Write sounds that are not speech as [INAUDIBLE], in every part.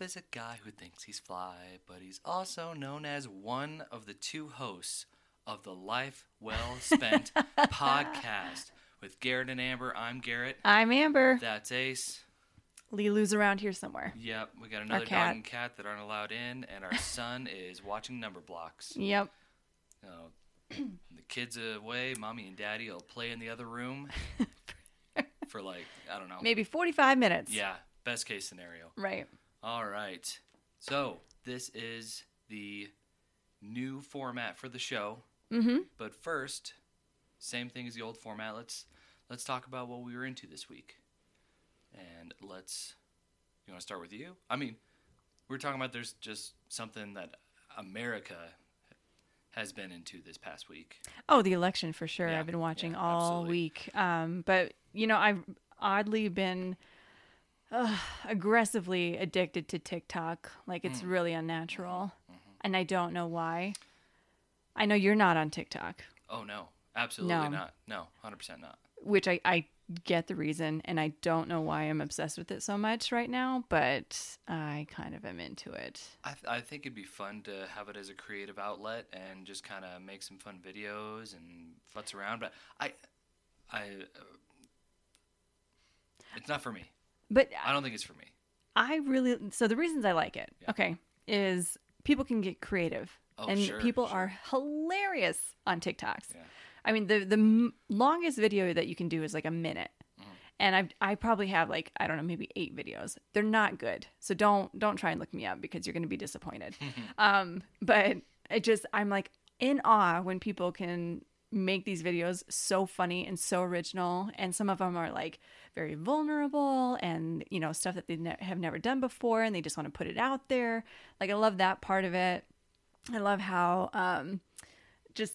Is a guy who thinks he's fly, but he's also known as one of the two hosts of the Life Well Spent [LAUGHS] podcast. With Garrett and Amber, I'm Garrett. I'm Amber. That's Ace. Lilu's around here somewhere. Yep, we got another cat. dog and cat that aren't allowed in, and our [LAUGHS] son is watching Numberblocks. Yep. Uh, the kids away, mommy and daddy will play in the other room [LAUGHS] for like I don't know. Maybe 45 minutes. Yeah, best case scenario. Right. All right. So this is the new format for the show. Mm-hmm. But first, same thing as the old format. Let's let's talk about what we were into this week. And let's you want to start with you? I mean, we're talking about there's just something that America has been into this past week. Oh, the election for sure. Yeah, I've been watching yeah, all absolutely. week. Um, but you know, I've oddly been uh, aggressively addicted to TikTok. Like it's Mm. really unnatural, Mm-hmm. and I don't know why. I know you're not on TikTok, Oh no, absolutely No. not. No, hundred percent not. which I I get the reason, and I don't know why I'm obsessed with it so much right now. But I kind of am into it. I, th- I think it'd be fun to have it as a creative outlet and just kind of make some fun videos and futz around. But I, I, uh, it's not for me. But I don't think it's for me. I really so the reasons I like it, Yeah. okay, is people can get creative Oh, and sure, people sure. are hilarious on TikToks. Yeah. I mean, the the m- longest video that you can do is like a minute. Mm-hmm. And I I probably have like I don't know maybe eight videos. They're not good, so don't don't try and look me up because you're going to be disappointed. [LAUGHS] um, but it just I'm like in awe when people can make these videos so funny and so original, and some of them are like very vulnerable and you know stuff that they ne- have never done before, and they just want to put it out there. Like I love that part of it. I love how um, just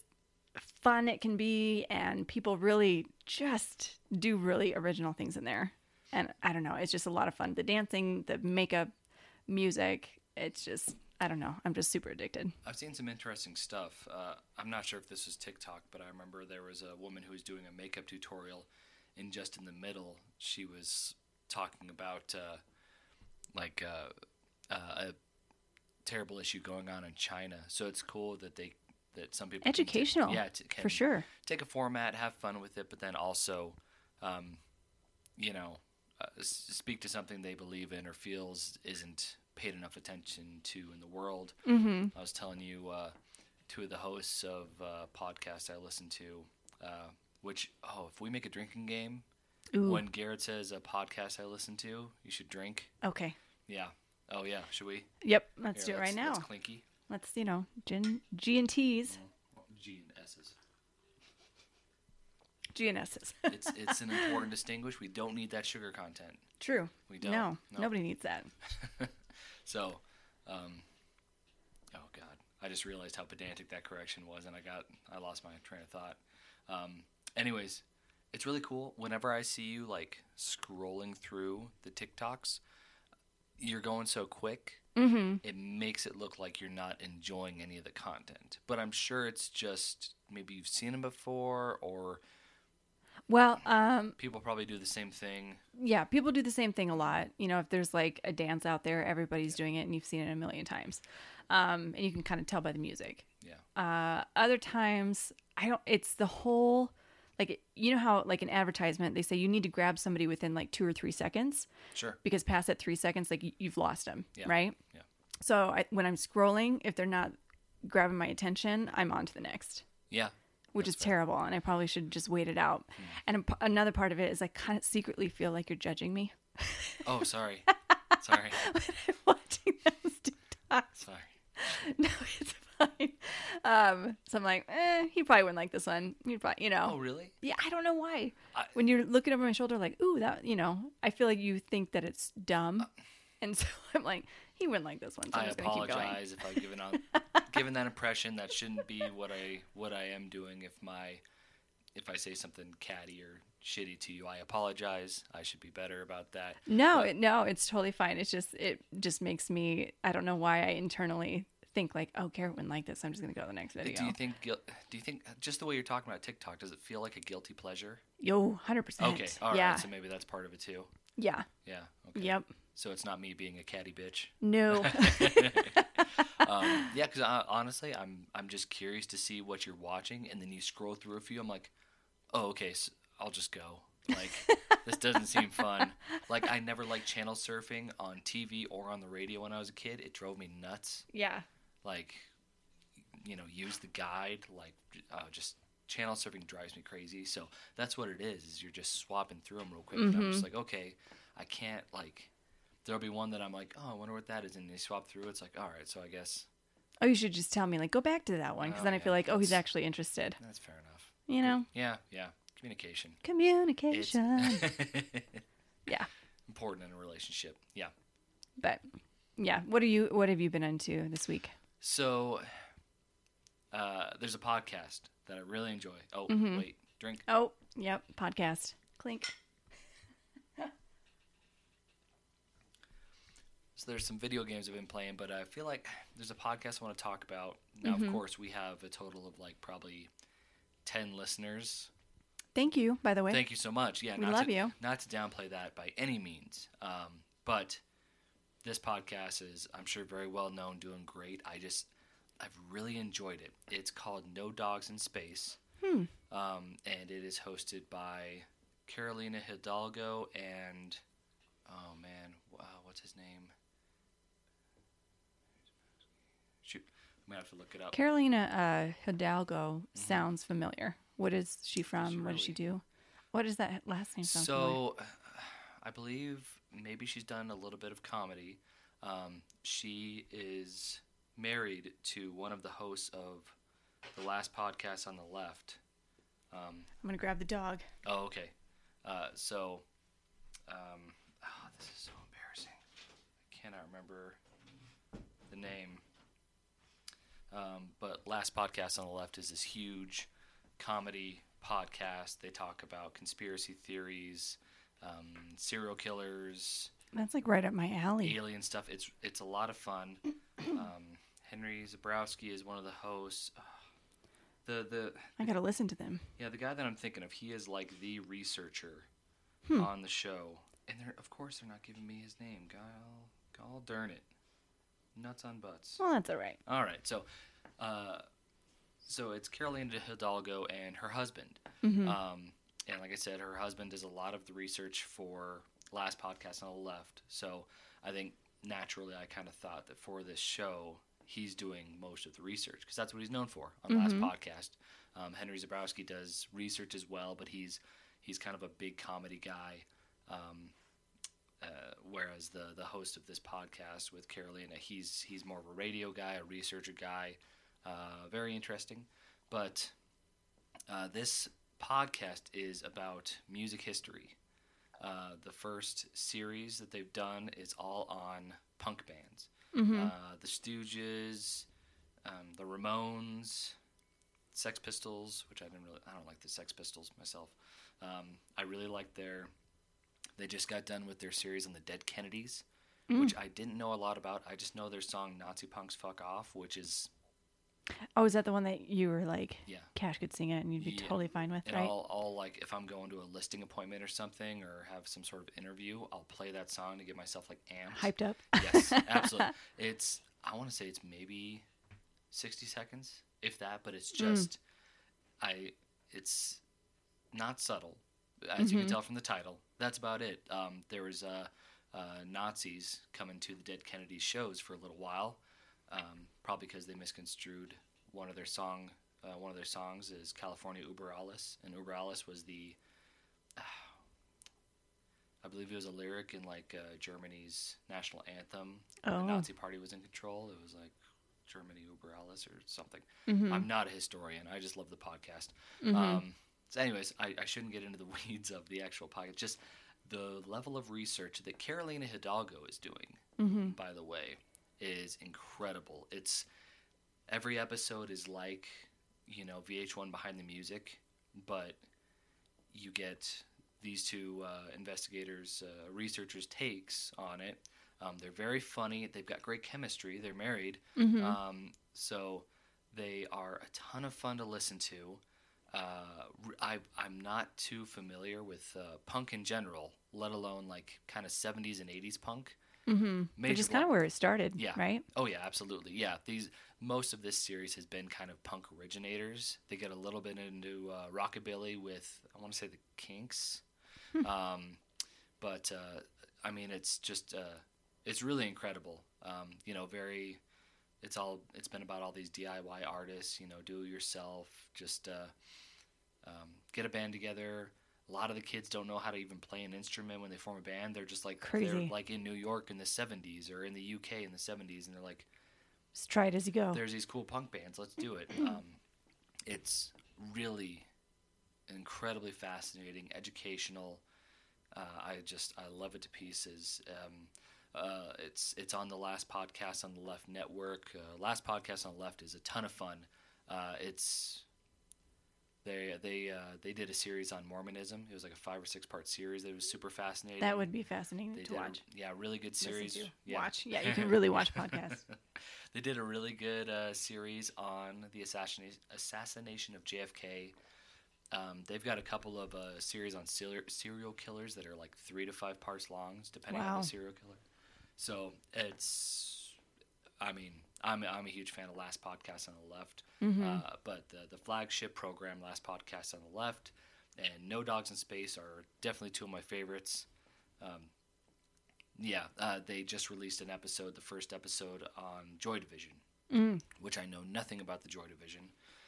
fun it can be and people really just do really original things in there and i don't know it's just a lot of fun the dancing the makeup music it's just i don't know i'm just super addicted I've seen some interesting stuff. Uh, I'm not sure if this was TikTok, but I remember there was a woman who was doing a makeup tutorial, and just in the middle, she was talking about uh, like uh, uh, a terrible issue going on in China. So it's cool that they that some people can Educational, yeah, t- can for sure take a format, have fun with it, but then also, um, you know, uh, speak to something they believe in or feels isn't paid enough attention to in the world. mm-hmm. I was telling you uh, two of the hosts of uh, podcasts I listen to, uh, which oh, if we make a drinking game, Ooh, when Garrett says a podcast I listen to, you should drink. okay Yeah. Oh yeah. Should we? yep let's Here, do it right now Let's clinky. let's you know gin g and t's G and S's. g and s's [LAUGHS] It's it's an important distinguish. We don't need that sugar content. true We don't. no, No. nobody needs that [LAUGHS] So, um, oh god, I just realized how pedantic that correction was, and I got I lost my train of thought. Um, anyways, it's really cool. Whenever I see you like scrolling through the TikToks, you're going so quick. mm-hmm. It makes it look like you're not enjoying any of the content. But I'm sure it's just maybe you've seen them before, or well um people probably do the same thing. yeah, people do the same thing a lot. You know, if there's like a dance out there, everybody's doing it and you've seen it a million times. Um, and you can kind of tell by the music. Yeah. Uh, other times, I don't, it's the whole, like, you know how, like, an advertisement, they say you need to grab somebody within like two or three seconds Sure. because past that three seconds, like, you- you've lost them, Yeah. right? Yeah. So I, when I'm scrolling, if they're not grabbing my attention, I'm on to the next Yeah. Which That's is terrible and i probably should just wait it out and a another part of it is i kind of secretly feel like you're judging me Oh, sorry. [LAUGHS] sorry. when i'm watching those TikToks. Sorry. [LAUGHS] No, it's fine. Um, so I'm like, eh, he probably wouldn't like this one. You'd probably, you know, Oh, really? yeah, I don't know why. I- when you're looking over my shoulder, like, ooh, that, you know, I feel like you think that it's dumb, and so [LAUGHS] I'm like, wouldn't like this one. So I just gonna keep going. apologize if I've given on [LAUGHS] given that impression. That shouldn't be what I what I am doing. If my if I say something catty or shitty to you, I apologize. I should be better about that. No, But- no, it's totally fine. It's just it just makes me I don't know why I internally think like, oh, Garrett wouldn't like this. I'm just gonna go to the next video. Do you think do you think just the way you're talking about TikTok does it feel like a guilty pleasure? Yo, hundred percent. Okay, all right. yeah, So maybe that's part of it too. yeah, Yeah. Okay. yep. So it's not me being a catty bitch. No. [LAUGHS] um, yeah, because honestly, I'm I'm just curious to see what you're watching, and then you scroll through a few. I'm like, oh, okay, so I'll just go. Like this doesn't seem fun. Like I never liked channel surfing on TV or on the radio when I was a kid. It drove me nuts. yeah. Like, you know, use the guide. Like, uh, just channel surfing drives me crazy. So that's what it is. Is you're just swapping through them real quick. And I'm just like, okay, I can't like. There'll be one that I'm like, oh, I wonder what that is, and they swap through. It's like, all right, so I guess Oh, you should just tell me like go back to that one because Oh, then I yeah, feel like oh he's actually interested. that's fair enough. You know, Yeah, yeah. Communication. Communication. [LAUGHS] yeah. important in a relationship. Yeah. But yeah, what are you? What have you been into this week? So uh, there's a podcast that I really enjoy. Oh, Mm-hmm. wait, drink. Oh, yep, podcast. Clink. So there's some video games I've been playing, but I feel like there's a podcast I want to talk about. Now, Mm-hmm. of course, we have a total of like probably ten listeners. Thank you, by the way. Thank you so much. Yeah, We not love to, you. Not to downplay that by any means, um, but this podcast is, I'm sure, very well known, doing great. I just, I've really enjoyed it. It's called No Dogs in Space, Hmm. um, and it is hosted by Carolina Hidalgo and, oh man, wow, what's his name? Have to look it up. Carolina uh, Hidalgo sounds familiar. What is she from? Mm-hmm. She what does she do? What does that last name sound familiar? So, I believe maybe she's done a little bit of comedy. Um, she is married to one of the hosts of the last podcast on the left. Um, I'm gonna grab the dog. oh, okay. Uh, so, um, oh, this is so embarrassing. I cannot remember the name. Um, but last podcast on the left is this huge comedy podcast. They talk about conspiracy theories, um, serial killers, That's like right up my alley. alien stuff. It's it's a lot of fun. [COUGHS] Um, Henry Zebrowski is one of the hosts. Ugh. The the I gotta listen to them. yeah the guy that I'm thinking of, he is like the researcher Hmm. on the show, and they're of course they're not giving me his name. Gall gall darn it, nuts on butts. Well, that's all right. All right, so, uh, so it's Carolina Hidalgo and her husband. Mhm. Um, and like I said, her husband does a lot of the research for last podcast on the left. So I think naturally, I kind of thought that for this show, he's doing most of the research because that's what he's known for on last podcast. Um, Henry Zebrowski does research as well, but he's he's kind of a big comedy guy. Um, uh, whereas the the host of this podcast with Carolina, he's he's more of a radio guy, a researcher guy, uh, very interesting. But uh, this podcast is about music history. Uh, the first series that they've done is all on punk bands. Mhm. Uh, the Stooges, um, the Ramones, Sex Pistols, which I didn't really, I don't like the Sex Pistols myself. Um, I really like their, they just got done with their series on the Dead Kennedys, mm. which I didn't know a lot about. I just know their song Nazi Punks Fuck Off, which is, Oh, is that the one that you were like, yeah. Cash could sing it and you'd be Yeah. totally fine with, And right? I'll, I'll like if I'm going to a listing appointment or something or have some sort of interview, I'll play that song to get myself like amped. Hyped up. Yes, [LAUGHS] absolutely. It's I want to say it's maybe sixty seconds, if that, but it's mm. just I. It's not subtle, as you can tell from the title. That's about it. Um, there was uh, uh, Nazis coming to the Dead Kennedys shows for a little while, um, probably because they misconstrued one of their song. Uh, one of their songs is California Uber Alles, and Uber Alles was the [SIGHS] I believe it was a lyric in like uh, Germany's national anthem. when Oh. The Nazi Party was in control. It was like Germany über alles or something. Mhm. I'm not a historian. I just love the podcast. Mhm. Um, so, anyways, I, I shouldn't get into the [LAUGHS] weeds of the actual podcast. Just the level of research that Carolina Hidalgo is doing, Mhm. by the way, is incredible. It's every episode is like you know VH1 behind the music, but you get these two uh, investigators, uh, researchers' takes on it. Um, they're very funny. They've got great chemistry. They're married, Mhm. um, so they are a ton of fun to listen to. Uh, I, I'm not too familiar with uh, punk in general, let alone like kind of 70s and 80s punk. Mm-hmm. Which is kind of where it started. Yeah. Right. Oh yeah, absolutely. Yeah, these most of this series has been kind of punk originators. They get a little bit into uh, rockabilly with I want to say the Kinks, Hmm. um, but uh, I mean it's just uh, it's really incredible. Um, you know, very. It's all. It's been about all these DIY artists. You know, do it yourself. Just uh, um, get a band together. A lot of the kids don't know how to even play an instrument when they form a band. They're just like they're Crazy. like in New York in the '70s or in the UK in the '70s, and they're like, Just try it as you go. there's these cool punk bands. Let's do it. [CLEARS THROAT] Um, it's really incredibly fascinating, educational. Uh, I just I love it to pieces. Um, uh, it's it's on the last podcast on the Left Network. Uh, last podcast on the Left is a ton of fun. Uh, it's they they uh, they did a series on Mormonism. It was like a five or six part series. That was super fascinating. That would be fascinating They to did a- watch. yeah, really good series. Yeah. Watch. Yeah, you can [LAUGHS] really watch podcasts. [LAUGHS] they did a really good uh, series on the assassination assassination of JFK. Um, they've got a couple of uh, series on serial serial killers that are like three to five parts long, depending on the serial killer. So it's, I mean, I'm I'm a huge fan of Last Podcast on the Left, Mm-hmm. uh, but the the flagship program Last Podcast on the Left and No Dogs in Space are definitely two of my favorites. Um, yeah, uh, they just released an episode, the first episode on Joy Division, Mm, which I know nothing about the Joy Division,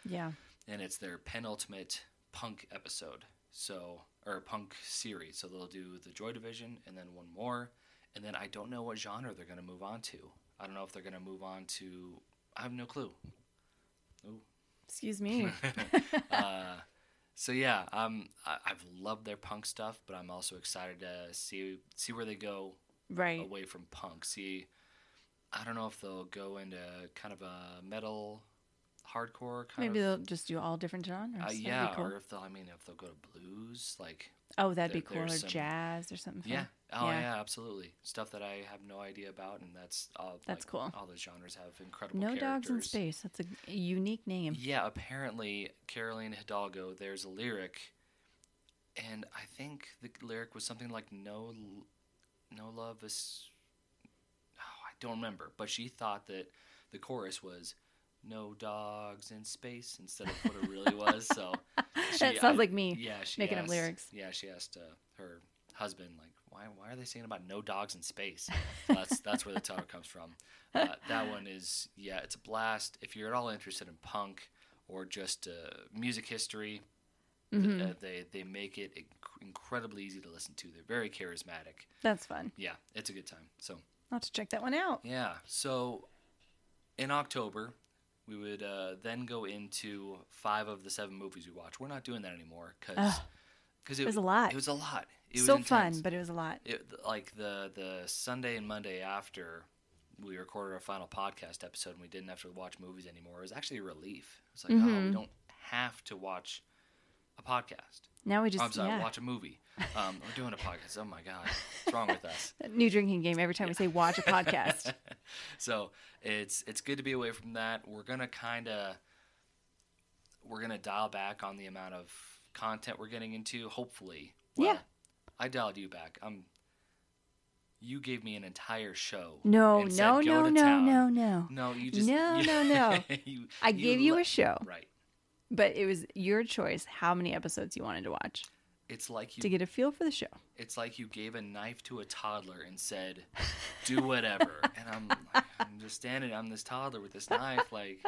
yeah. and it's their penultimate punk episode, so or punk series. So they'll do the Joy Division and then one more, and then I don't know what genre they're going to move on to. I don't know if they're going to move on to. I have no clue. Ooh. Excuse me. [LAUGHS] [LAUGHS] uh, so yeah, um, I, I've loved their punk stuff, but I'm also excited to see see where they go right. away from punk. See, I don't know if they'll go into kind of a metal, hardcore kind Maybe of. they'll just do all different genres. Uh, yeah, cool. or if they'll, I mean, if they'll go to blues, like oh, that'd be cool. Or some- jazz or something. Fun. yeah, oh Yeah. yeah. absolutely, stuff that I have no idea about, and that's all. That's like, cool. All those genres have incredible. No dogs in space. That's a unique name. Yeah, apparently Carolina Hidalgo. There's a lyric, and I think the lyric was something like "No, no love is." Oh, I don't remember, but she thought that the chorus was "No dogs in space" instead of what it really was. So [LAUGHS] she- That sounds I- like me Yeah, she making up lyrics. Yeah, she asked uh, her husband like, "Why? Why are they saying about no dogs in space?" That's that's where the [LAUGHS] title comes from. Uh, that one is yeah, it's a blast. If you're at all interested in punk or just uh, music history, th- Mhm. uh, they they make it inc- incredibly easy to listen to. They're very charismatic. That's fun. Yeah, it's a good time. So I'll have to check that one out. yeah, so in October. We would uh, then go into five of the seven movies we watched. We're not doing that anymore because because it was a lot. It was a lot. It so was fun, intense. but it was a lot. it, like the the Sunday and Monday after we recorded our final podcast episode and we didn't have to watch movies anymore, it was actually a relief. It's like, oh, Mhm. we don't have to watch a podcast. Now we just I'm sorry, yeah. watch a movie. [LAUGHS] Um, we're doing a podcast. Oh my god, what's wrong with us? [LAUGHS] New drinking game every time we say watch a podcast. [LAUGHS] so it's it's good to be away from that. We're gonna kind of we're gonna dial back on the amount of content we're getting into. Hopefully, Yeah. I dialed you back. I'm. You gave me an entire show. No, and said, no, no, no, town." no, no. No, you just No, [LAUGHS] you- no, no. [LAUGHS] you, I gave you le- a show, right. but it was your choice how many episodes you wanted to watch It's like you. to get a feel for the show. It's like you gave a knife to a toddler and said, "Do whatever." [LAUGHS] and I'm, like, I'm just standing. I'm this toddler with this knife. Like,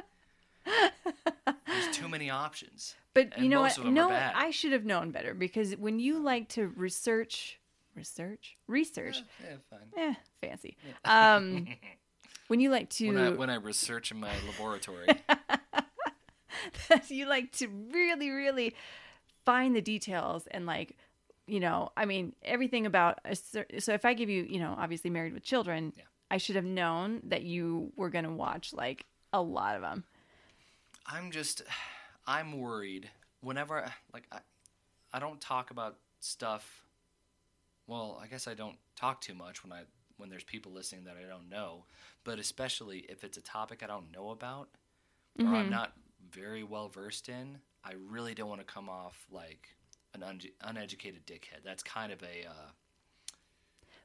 there's [LAUGHS] too many options. But And you know what? of 'em are No. I should have known better because when you like to research, research, research, Yeah, fine. eh, fancy. [LAUGHS] Um, when you like to, When I when I research in my laboratory, [LAUGHS] you like to really, really find the details and like, you know, I mean, everything about a so if I give you, you know, obviously married with children, Yeah. I should have known that you were going to watch like a lot of them. I'm just I'm worried whenever I- like I I don't talk about stuff. Well, I guess I don't talk too much when I when there's people listening that I don't know, but especially if it's a topic I don't know about or I'm Mhm. not very well versed in, I really don't want to come off like an un- uneducated dickhead. That's kind of a uh,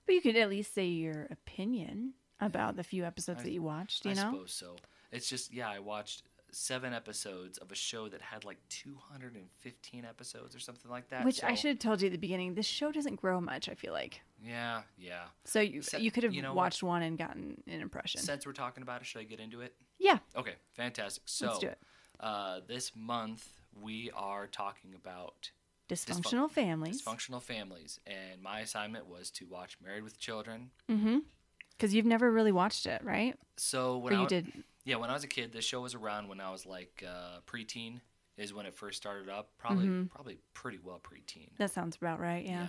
But you could at least say your opinion about the few episodes I- that you watched. You I know, suppose so. It's just yeah, I watched seven episodes of a show that had like 215 episodes or something like that. which I should have told you at the beginning. This show doesn't grow much. I feel like Yeah, yeah. so you Se- you could have you know what? watched one and gotten an impression. Since we're talking about it, should I get into it? yeah, Okay, fantastic. So let's do it. Uh, this month we are talking about Dysfunctional families. dysfunctional families, and my assignment was to watch Married with Children. Mm-hmm. Because you've never really watched it, right? So Or when I you did. Yeah, when I was a kid, this show was around when I was like uh, preteen. Is when it first started up. Probably, Mm-hmm. probably pretty well preteen. That sounds about right. Yeah.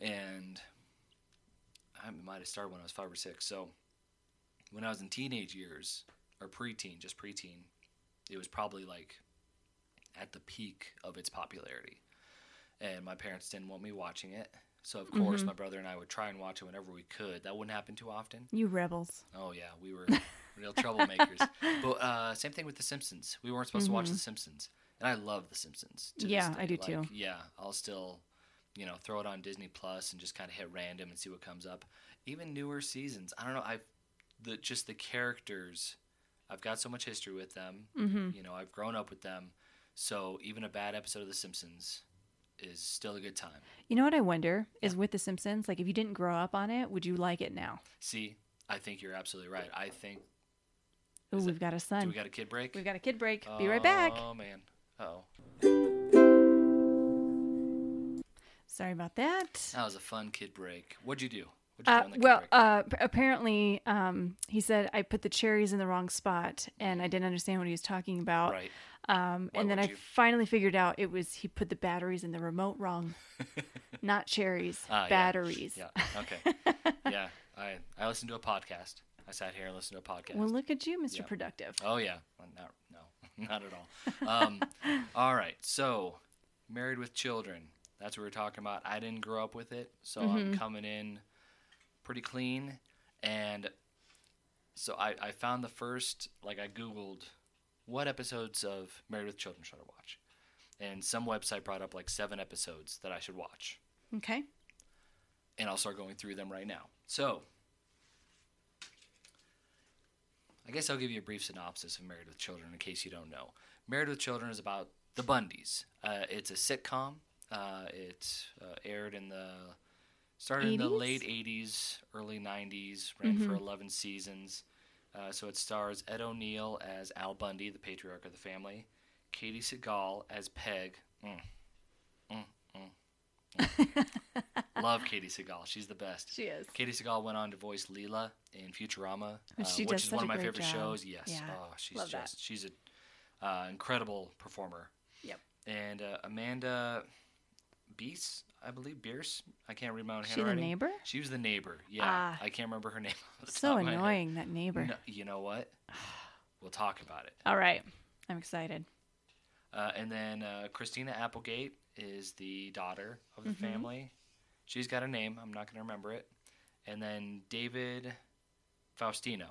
And I might have started when I was five or six. So when I was in teenage years, or preteen, just preteen, it was probably like at the peak of its popularity. And my parents didn't want me watching it. So, of course, Mm-hmm. my brother and I would try and watch it whenever we could. That wouldn't happen too often. You rebels. Oh, yeah, we were [LAUGHS] real troublemakers. [LAUGHS] But uh, same thing with The Simpsons. We weren't supposed to watch The Simpsons. And I love The Simpsons. Mm-hmm. Yeah, I do too. Yeah, I'll still, you know, throw it on Disney Plus and just kind of hit random and see what comes up. Even newer seasons. I don't know. I've the just the characters. I've got so much history with them. Mm-hmm. You know, I've grown up with them. So even a bad episode of The Simpsons is still a good time. You know what I wonder is with The Simpsons, like if you didn't grow up on it, would you like it now? See, I think you're absolutely right. I think. Oh, Is we've got a Do son. we got a kid break? We've got a kid break. Be right back. Oh man. Oh, Sorry about that. that was a fun kid break. What'd you do? What'd you Uh, do on the kid well, uh, p- apparently, um, he said I put the cherries in the wrong spot, and I didn't understand what he was talking about. right. Um, and then I you? finally figured out it was he put the batteries in the remote wrong, [LAUGHS] not cherries, yeah. batteries. Yeah. Okay. [LAUGHS] yeah. I I listened to a podcast. I sat here and listened to a podcast. Well, look at you, Mr. Yeah. Productive. Oh yeah, Well, not, no, [LAUGHS] not at all. Um, [LAUGHS] all right, so married with children. That's what we're talking about. I didn't grow up with it, so Mm-hmm. I'm coming in pretty clean. And so I, I found the first, like I googled, what episodes of Married with Children should I watch? And some website brought up like seven episodes that I should watch, Okay. and I'll start going through them right now. So. I guess I'll give you a brief synopsis of Married with Children in case you don't know. Married with Children is about the Bundys. Uh, it's a sitcom. Uh, it uh, aired in the started in the late '80s, early '90s. Ran for 11 seasons. Uh, so it stars Ed O'Neill as Al Bundy, the patriarch of the family. Katey Sagal as Peg. Mm. Mm, mm, mm. [LAUGHS] Love Katey Sagal. She's the best. She is. Katey Sagal went on to voice Leela in Futurama, uh, she which is one of my favorite job. shows. Yes, Yeah, oh, she's love that. she's a uh, incredible performer. Yep. And uh, Amanda Beese, I believe Bearse. I can't read my own She the neighbor? She was the neighbor. Yeah, Ah. I can't remember her [LAUGHS] name. So top of my head. annoying that neighbor. No, you know what? [SIGHS] We'll talk about it. All right, I'm excited. Uh, and then uh, Christina Applegate is the daughter of the Mm-hmm. family. She's got a name. I'm not going to remember it. And then David Faustino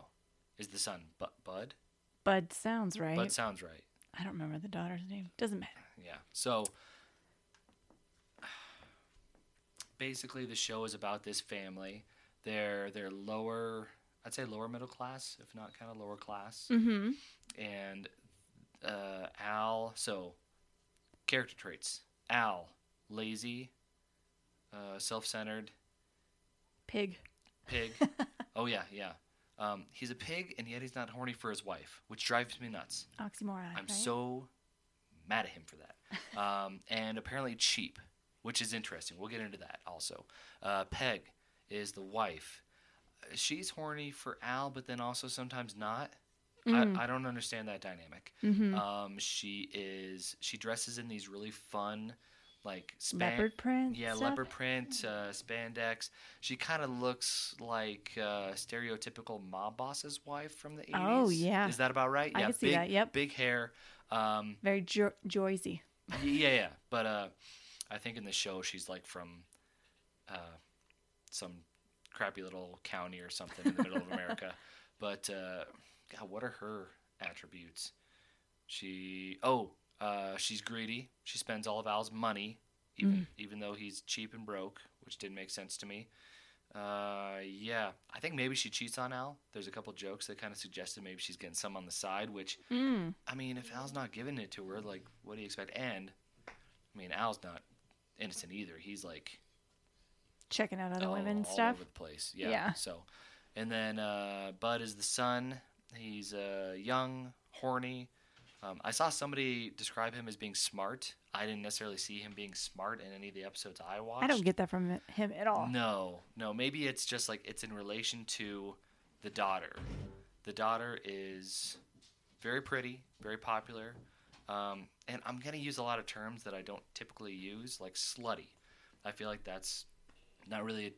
is the son. But Bud? Bud sounds right. Bud sounds right. I don't remember the daughter's name. Doesn't matter. Yeah. So basically, the show is about this family. They're they're lower, I'd say lower middle class, if not kind of lower class. Mm-hmm. and uh, Al. So, character traits: Al, lazy, uh, self-centered, Pig. pig. [LAUGHS] oh yeah, yeah. Um, he's a pig, and yet he's not horny for his wife, which drives me nuts. Oxymoron. I'm right? so mad at him for that. Um, [LAUGHS] and apparently cheap, which is interesting. We'll get into that also. Uh, Peg is the wife. She's horny for Al, but then also sometimes not. Mm. I, I don't understand that dynamic. Mm-hmm. Um, she is she dresses in these really fun, like span- leopard print. yeah, stuff? leopard print, uh, spandex. She kind of looks like uh, stereotypical mob boss's wife from the 80s. Oh, yeah. Is that about right? I yeah, can see big, that, yep. Big hair. Um, Very jo- Joycey. yeah, yeah. But uh, I think in the show she's like from uh, some crappy little county or something in the middle of [LAUGHS] America. But uh, God, what are her attributes? She oh, uh, she's greedy. She spends all of Al's money, even even though he's cheap and broke, which didn't make sense to me. Uh, yeah, I think maybe she cheats on Al. There's a couple jokes that kind of suggested maybe she's getting some on the side. Which, Mm. I mean, if Al's not giving it to her, like, what do you expect? And, I mean, Al's not innocent either. He's like Checking out other all, women all stuff. over the place. Yeah. Yeah. So, and then uh, Bud is the son. He's uh, young, horny. Um, I saw somebody describe him as being smart. I didn't necessarily see him being smart in any of the episodes I watched. I don't get that from him at all. No, no. Maybe it's just like it's in relation to the daughter. The daughter is very pretty, very popular, um, and I'm gonna use a lot of terms that I don't typically use, like slutty. I feel like that's not really.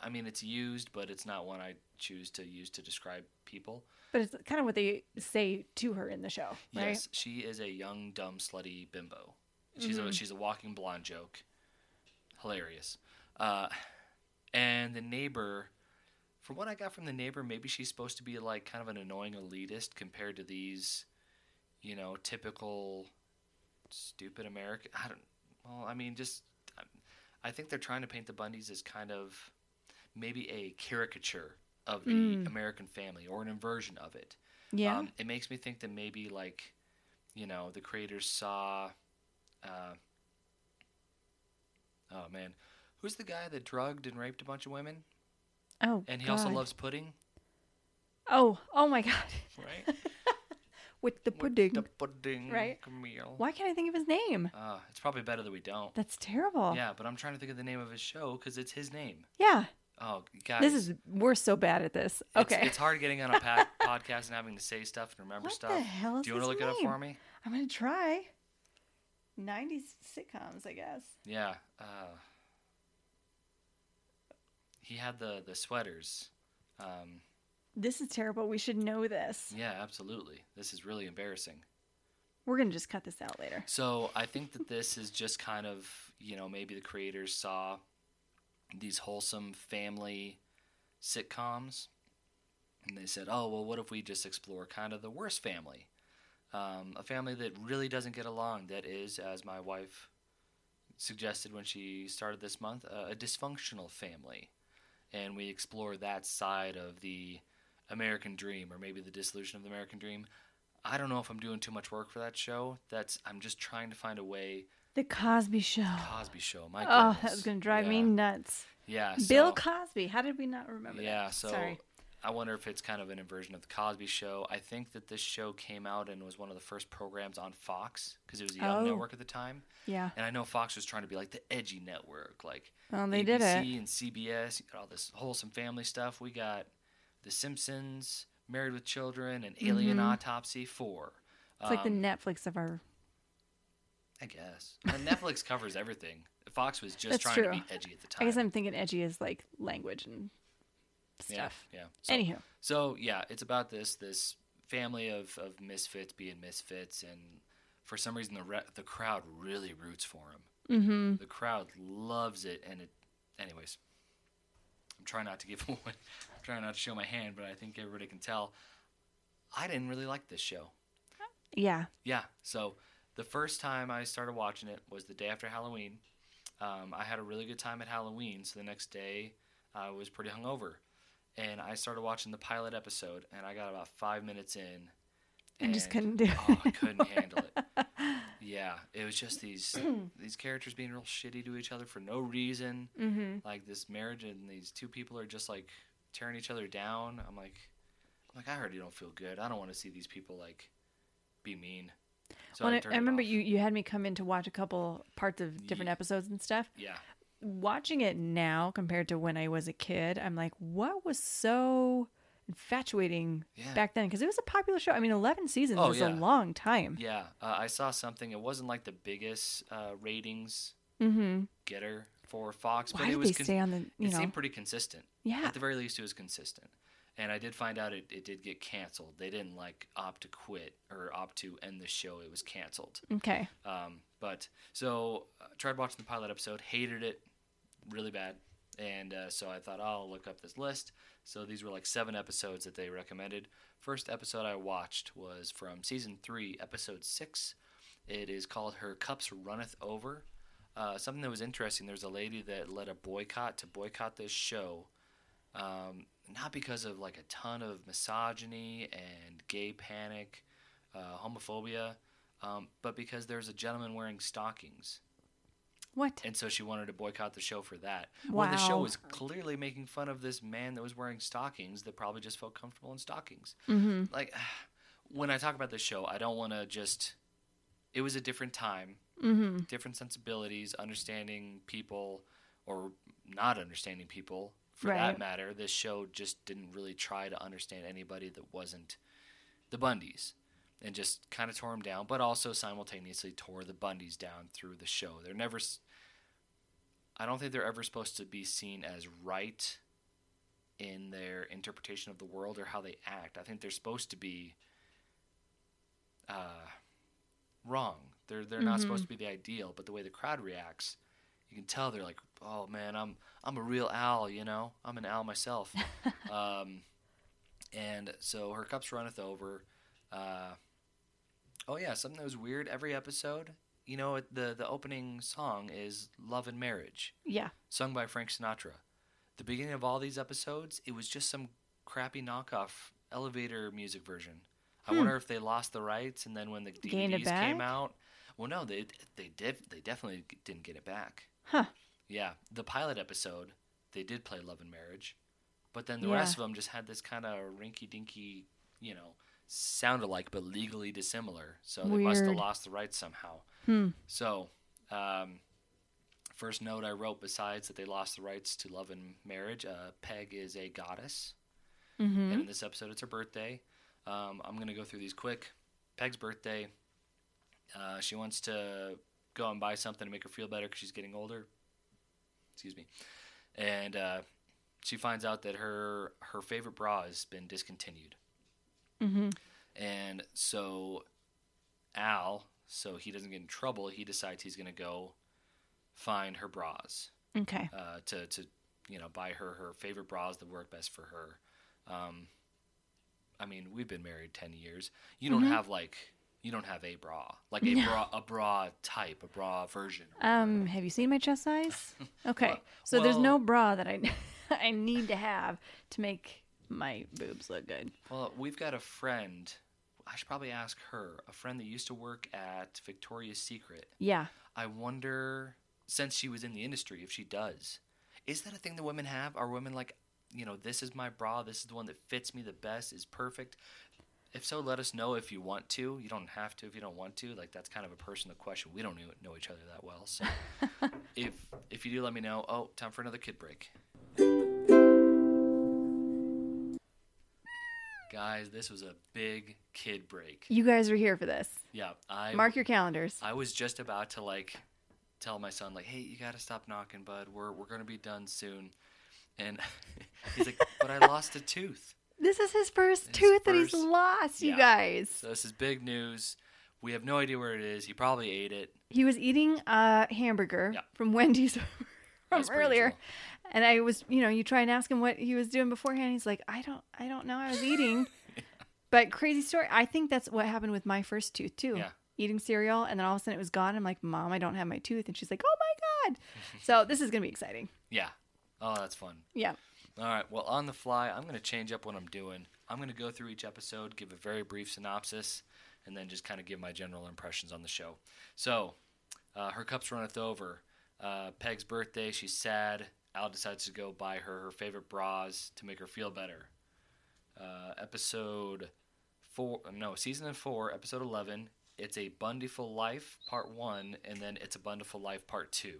I mean, it's used, but it's not one I choose to use to describe people. But it's kind of what they say to her in the show, right? Yes, she is a young, dumb, slutty bimbo. She's a she's a walking blonde joke. Hilarious. Uh, and the neighbor, from what I got from the neighbor, maybe she's supposed to be like kind of an annoying elitist compared to these, you know, typical stupid American. I don't. Well, I mean, just I think they're trying to paint the Bundys as kind of maybe a caricature of the Mm. American family or an inversion of it. Yeah. Um, it makes me think that maybe like, you know, the creators saw. Uh, oh man, who's the guy that drugged and raped a bunch of women? oh, And he also loves pudding, Oh, oh my God. right? [LAUGHS] With the With pudding. the pudding, Right. Camille. Why can't I think of his name? Uh, it's probably better that we don't. That's terrible. Yeah, but I'm trying to think of the name of his show because it's his name. Yeah. Oh, guys, This is we're so bad at this. Okay. It's, hard getting on a pa- [LAUGHS] podcast and having to say stuff and remember what stuff. the hell is Do you want to look it up for me? I'm gonna try. 90s sitcoms, I guess. Yeah. Uh, he had the the sweaters. Um, This is terrible. We should know this. yeah, absolutely. This is really embarrassing. We're gonna just cut this out later. So I think that this is just kind of you know maybe the creators saw these wholesome family sitcoms, and they said, oh well, what if we just explore kind of the worst family, um, a family that really doesn't get along, that is, as my wife suggested when she started this month, a dysfunctional family, and we explore that side of the American dream, or maybe the dissolution of the American dream. I don't know if I'm doing too much work for that show. That's I'm just trying to find a way. The Cosby Show. Cosby Show, my oh, that was gonna drive yeah. me nuts. Yeah, Bill Cosby. How did we not remember that? Yeah, that? so Sorry. I wonder if it's kind of an inversion of the Cosby Show. I think that this show came out and was one of the first programs on Fox because it was a young Oh. network at the time. Yeah. And I know Fox was trying to be like the edgy network, like Well, they ABC did it. and CBS. You got all this wholesome family stuff. We got The Simpsons, Married with Children, and Alien Mhm. Autopsy Four. It's like the Um, Netflix of our. I guess. And Netflix covers everything. Fox was just That's trying true. to be edgy at the time. I guess I'm thinking edgy is like language and stuff. Yeah, yeah. So, Anywho, so yeah, it's about this this family of, of misfits being misfits, and for some reason the re- the crowd really roots for him. mm-hmm. The crowd loves it, and it. Anyways, I'm trying not to give [LAUGHS] away. I'm trying not to show my hand, but I think everybody can tell. I didn't really like this show. yeah, Yeah. So the first time I started watching it was the day after Halloween. Um, I had a really good time at Halloween, so the next day I was pretty hungover, and I started watching the pilot episode, and I got about five minutes in, and I just couldn't do. [LAUGHS] oh, I couldn't handle it. [LAUGHS] Yeah, it was just these [CLEARS THROAT] these characters being real shitty to each other for no reason. mm-hmm. Like this marriage and these two people are just like tearing each other down. I'm like, I'm like I already don't feel good. I don't want to see these people like be mean. So well, I, I, I remember you you had me come in to watch a couple parts of different Ye- episodes and stuff. Yeah, Watching it now compared to when I was a kid, I'm like, what was so infatuating Yeah. back then? Because it was a popular show. I mean, 11 seasons Oh, is yeah. a long time. yeah. Uh, I saw something. It wasn't like the biggest uh, ratings Mm-hmm. getter for Fox, Why but it was they con- stay on the? You it know, seemed pretty consistent. yeah. At the very least, it was consistent. And I did find out it, it did get canceled. They didn't like opt to quit or opt to end the show. It was canceled. Okay. Um, but so uh, tried watching the pilot episode, hated it really bad, and uh, so I thought oh, I'll look up this list. So these were like seven episodes that they recommended. First episode I watched was from season three, episode six. It is called "Her Cups Runneth Over." Uh, something that was interesting. There's a lady that led a boycott to boycott this show Um, not because of like a ton of misogyny and gay panic, uh, homophobia, um, but because there's a gentleman wearing stockings. What? And so she wanted to boycott the show for that. When the show was clearly making fun of this man that was wearing stockings that probably just felt comfortable in stockings. Mm-hmm. Like, [SIGHS] when I talk about this show, I don't want to just. It was a different time, Mm-hmm. different sensibilities, understanding people or not understanding people for Right. that matter. This show just didn't really try to understand anybody that wasn't the Bundys and just kind of tore them down, but also simultaneously tore the Bundys down through the show. They're never, I don't think they're ever supposed to be seen as right in their interpretation of the world or how they act. I think they're supposed to be uh, wrong. They're they're not supposed to be the ideal, but the way the crowd reacts, you can tell they're like, "Oh man, I'm I'm a real owl, you know. I'm an owl myself." [LAUGHS] um, and so her cups runneth over. Uh, oh yeah, something that was weird. Every episode, you know, the the opening song is "Love and Marriage." Yeah. sung by Frank Sinatra. The beginning of all these episodes, it was just some crappy knockoff elevator music version. I wonder if they lost the rights, and then when the Hmm. DVDs came out, well, no, they they did they definitely didn't get it back. Huh. Yeah, the pilot episode, they did play Love and Marriage, but then the Yeah. rest of them just had this kind of rinky-dinky, you know, sound alike but legally dissimilar. So they must have lost the rights somehow. Hmm. So, um, first note I wrote besides that they lost the rights to love and marriage, uh, Peg is a goddess. Mm-hmm. And in this episode, it's her birthday. Um, I'm going to go through these quick. Peg's birthday. Uh, she wants to go and buy something to make her feel better because she's getting older. Excuse me. And uh, she finds out that her her favorite bra has been discontinued. Mm-hmm. And so Al, so he doesn't get in trouble, he decides he's going to go find her bras Okay. uh, to, to, you know, buy her her favorite bras that work best for her. Um, I mean, we've been married 10 years. You don't Mhm. have like, you don't have a bra, like a No. bra, a bra type, a bra version. Um, have you seen my chest size? [LAUGHS] Okay. Well- so there's no bra that I [LAUGHS] I need to have to make my boobs look good. Well, we've got a friend. I should probably ask her. A friend that used to work at Victoria's Secret. Yeah. I wonder, since she was in the industry, if she does. Is that a thing that women have? Are women like, you know, this is my bra, this is the one that fits me the best, is perfect? If so, let us know if you want to. You don't have to if you don't want to. Like that's kind of a personal question. We don't know, know each other that well, so [LAUGHS] if if you do, let me know. Oh, time for another kid break. Guys, this was a big kid break. You guys are here for this. Yeah, I Mark your calendars. I was just about to like tell my son like, "Hey, you got to stop knocking, bud. We're we're going to be done soon." And [LAUGHS] he's like, "But I lost a tooth." This is his first His tooth that he's lost, you guys. So this is big news. We have no idea where it is. He probably ate it. He was eating a hamburger Yeah. from Wendy's [LAUGHS] from earlier. cool. And I was, you know, you try and ask him what he was doing beforehand. He's like, I don't, I don't know. I was eating. [LAUGHS] But crazy story. I think that's what happened with my first tooth too. Yeah. Eating cereal, and then all of a sudden it was gone. I'm like, Mom, I don't have my tooth, and she's like, Oh my god. [LAUGHS] so this is gonna be exciting. Yeah. Oh, that's fun. Yeah. All right. Well, on the fly, I'm going to change up what I'm doing. I'm going to go through each episode, give a very brief synopsis, and then just kind of give my general impressions on the show. So, uh, her cups runneth over. Uh, Peg's birthday. She's sad. Al decides to go buy her her favorite bras to make her feel better. Uh, episode four, no, season four, episode eleven. It's a Bundyful Life, part one, and then it's a Bundyful Life, part two.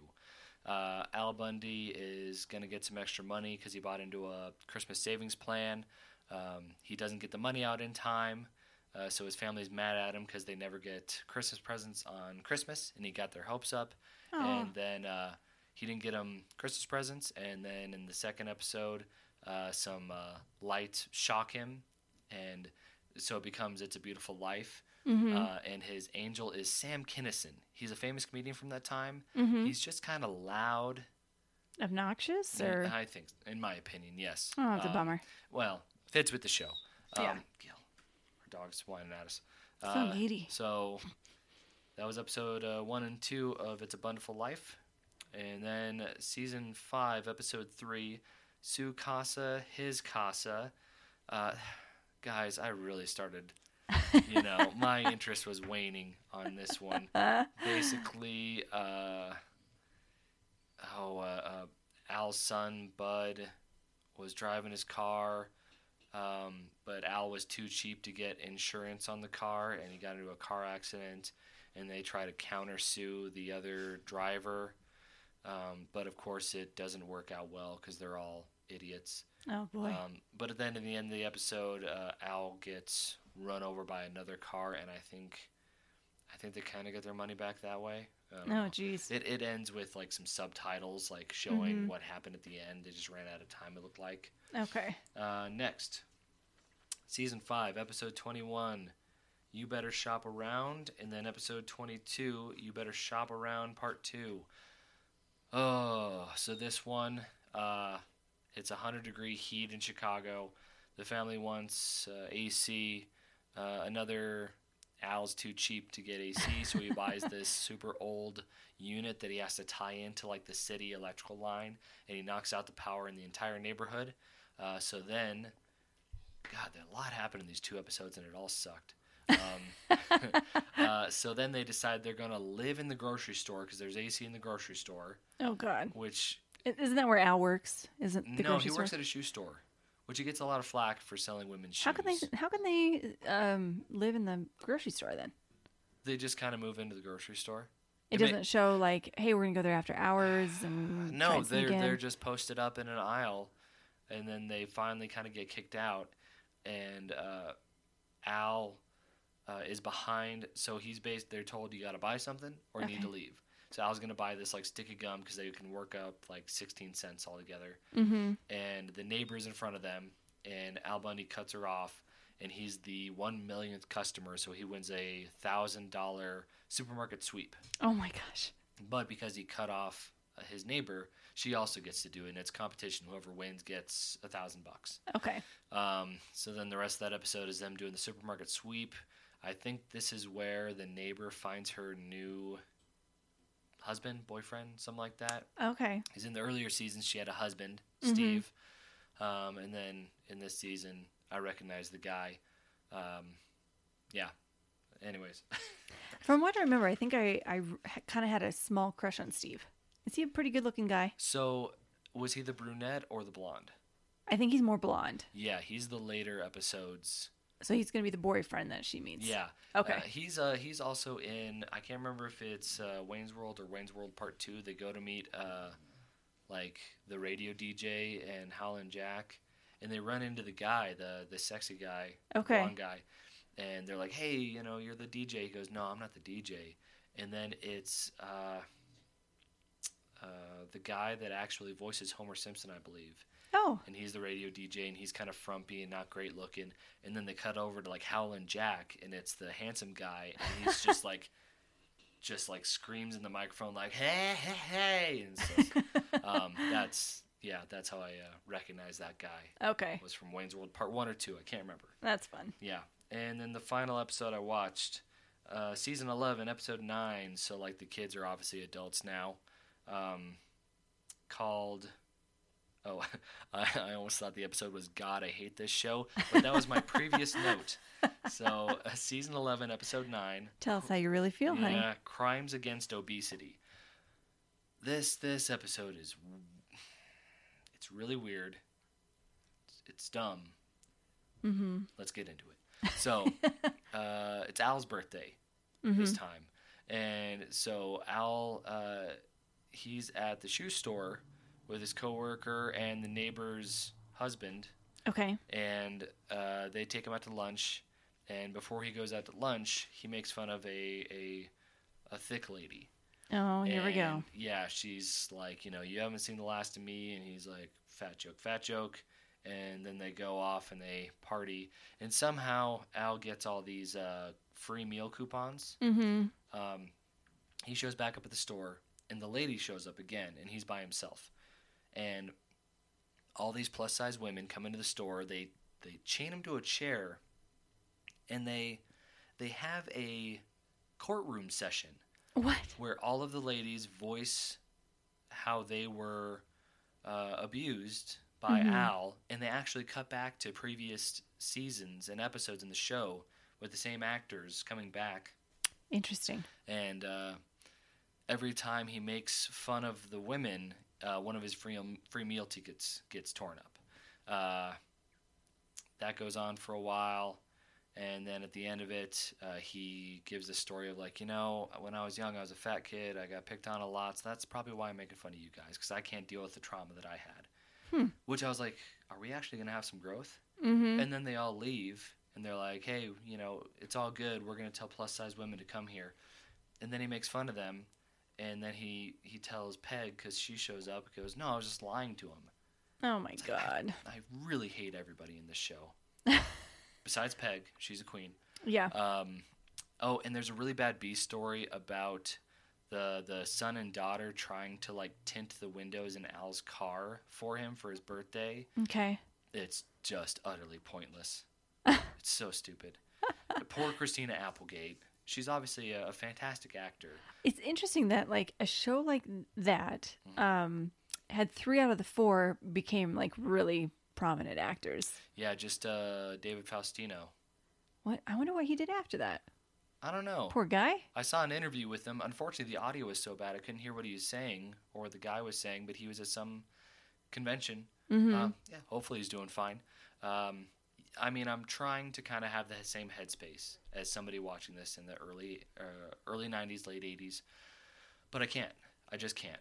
Uh, Al Bundy is going to get some extra money because he bought into a Christmas savings plan. Um, he doesn't get the money out in time, uh, so his family's mad at him because they never get Christmas presents on Christmas, and he got their hopes up. Aw. And then uh, he didn't get them Christmas presents, and then in the second episode, uh, some uh, lights shock him, and so it becomes "It's a Beautiful Life." Mm-hmm. Uh, and his angel is Sam Kinison. He's a famous comedian from that time. mm-hmm. He's just kind of loud. Obnoxious or I think, in my opinion, yes. oh, it's a Um, bummer. Well, fits with the show. Um, Yeah. Gil, our dog's whining at us. So needy. So that was episode uh, one and two of It's a Wonderful Life, and then season five, episode three, Sue Casa, his Casa. Uh, [SIGHS] guys, I really started. You know, my interest was waning on this one. [LAUGHS] Basically, uh, oh, uh, uh, Al's son Bud was driving his car, um, but Al was too cheap to get insurance on the car, and he got into a car accident. And they try to countersue the other driver, um, but of course it doesn't work out well because they're all idiots. Oh boy. Um, but then at the end of the episode, uh, Al gets run over by another car, and I think, I think they kind of get their money back that way. Oh jeez. It it ends with like some subtitles, like showing Mhm. what happened at the end. They just ran out of time. It looked like. Okay. Uh, next, season five, episode twenty-one. You better shop around, and then episode twenty-two. You better shop around, part two. Oh, so this one, uh, it's hundred degree heat in Chicago. The family wants uh, AC. Uh, another Al's too cheap to get AC, so he buys [LAUGHS] this super old unit that he has to tie into like the city electrical line, and he knocks out the power in the entire neighborhood. Uh, so then, God, a lot happened in these two episodes, and it all sucked. Um, [LAUGHS] uh, so then they decide they're gonna live in the grocery store because there's AC in the grocery store, Oh god. which Isn't that where Al works? Isn't the no, grocery he store? works at a shoe store, which he gets a lot of flack for selling women's shoes. how can they? How can they um, live in the grocery store then? They just kind of move into the grocery store. It doesn't show like, hey, we're gonna go there after hours and [SIGHS] No, they're they're just posted up in an aisle, and then they finally kind of get kicked out, and uh, Al uh, is behind. So he's based. They're told you got to buy something or you need to leave. So Al's gonna buy this like stick of gum because they can work up like sixteen cents altogether. Mm-hmm. And the neighbor's in front of them, and Al Bundy cuts her off, and he's the one millionth customer, so he wins a thousand dollar supermarket sweep. Oh my gosh. But because he cut off uh, his neighbor, she also gets to do it. And it's competition. Whoever wins gets a thousand bucks. Okay. Um, so then the rest of that episode is them doing the supermarket sweep. I think this is where the neighbor finds her new husband, boyfriend, something like that. Okay. Because in the earlier seasons, she had a husband, Mhm. Steve. Um, and then in this season, I recognize the guy. Um, yeah. Anyways. [LAUGHS] From what I remember, I think I I kind of had a small crush on Steve. Is he a pretty good looking guy? so was he the brunette or the blonde? I think he's more blonde, Yeah, he's the later episodes. So he's gonna be the boyfriend that she meets. Yeah. Okay. Uh, he's uh he's also in I can't remember if it's uh, Wayne's World or Wayne's World Part Two. They go to meet uh like the radio DJ and Howlin' Jack, and they run into the guy, the the sexy guy, Okay. blonde guy, and they're like, "Hey, you know, you're the DJ." He goes, "No, I'm not the DJ." And then it's uh, uh, the guy that actually voices Homer Simpson, I believe Oh. and he's the radio DJ, and he's kind of frumpy and not great looking. And then they cut over to like Howlin' Jack, and it's the handsome guy, and he's [LAUGHS] just like, just like screams in the microphone like "Hey, hey, hey!" And stuff. um, [LAUGHS] that's yeah, that's how I uh, recognize that guy. Okay. It was from Wayne's World Part One or Two, I can't remember. That's fun. Yeah, and then the final episode I watched, uh, season eleven, episode nine. So like the kids are obviously adults now. Um, called. Oh, [LAUGHS] I, I almost thought the episode was God, I hate this show, but that was my previous [LAUGHS] note. So, uh, season 11, episode 9. Tell us how you really feel, honey. Crimes against obesity. This this episode is it's really weird. It's, it's dumb. Mm-hmm. Let's get into it. So, [LAUGHS] uh, it's Al's birthday Mm-hmm. this time, and so Al uh, he's at the shoe store with his coworker and the neighbor's husband, Okay. and uh, they take him out to lunch. And before he goes out to lunch, he makes fun of a a, a thick lady. Oh, here we go. Yeah, she's like, you know, you haven't seen the last of me, and he's like, fat joke, fat joke, and then they go off and they party, and somehow Al gets all these uh, free meal coupons. Mm-hmm. Um, he shows back up at the store, and the lady shows up again, and he's by himself, and all these plus size women come into the store. They they chain him to a chair, and they they have a courtroom session What? where all of the ladies voice how they were uh, abused by Mhm. Al, and they actually cut back to previous seasons and episodes in the show with the same actors coming back. Interesting. And uh, every time he makes fun of the women, uh, one of his free free meal tickets gets torn up. Uh, that goes on for a while, and then at the end of it, uh, he gives a story of like, you know, when I was young, I was a fat kid. I got picked on a lot, so that's probably why I'm making fun of you guys because I can't deal with the trauma that I had. Hmm. Which I was like, are we actually gonna have some growth? Mm-hmm. And then they all leave, and they're like, "Hey, you know, it's all good. We're gonna tell plus size women to come here." And then he makes fun of them, and then he he tells Peg because she shows up, goes, "No, I was just lying to him." Oh my It's like, I- god. I, really hate everybody in this show. [LAUGHS] Besides Peg, she's a queen. Yeah. Um, oh, and there's a really bad B story about the the son and daughter trying to like tint the windows in Al's car for him for his birthday Okay. it's just utterly pointless. [LAUGHS] it's so stupid. Poor Christina Applegate. She's obviously a, a fantastic actor. It's interesting that like a show like that Mhm. um had 3 out of the 4 became like really prominent actors. Yeah, just uh, David Faustino. What? I wonder what he did after that. I don't know. Poor guy. I saw an interview with him. Unfortunately, the audio was so bad I couldn't hear what he was saying or what the guy was saying. But he was at some convention. Mm-hmm. Um, yeah, hopefully he's doing fine. Um, I mean, I'm trying to kind of have the same headspace as somebody watching this in the early uh, early '90s, late '80s, but I can't. I just can't.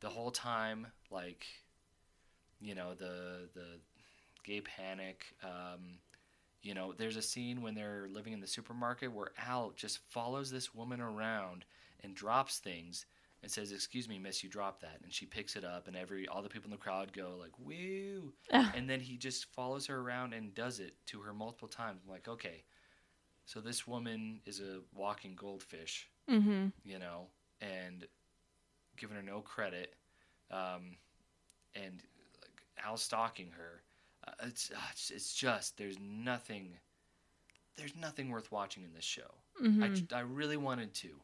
The whole time, like, you know, the the gay panic. Um, you know, there's a scene when they're living in the supermarket where Al just follows this woman around and drops things and says, "Excuse me, miss, you dropped that." And she picks it up, and every all the people in the crowd go like, "Woo!" Ah. And then he just follows her around and does it to her multiple times. I'm like, okay, so this woman is a walking goldfish, Mhm. you know, and giving her no credit, um, and like Al stalking her. Uh, it's, uh, it's just there's nothing there's nothing worth watching in this show. I, Mhm. j- I really wanted to.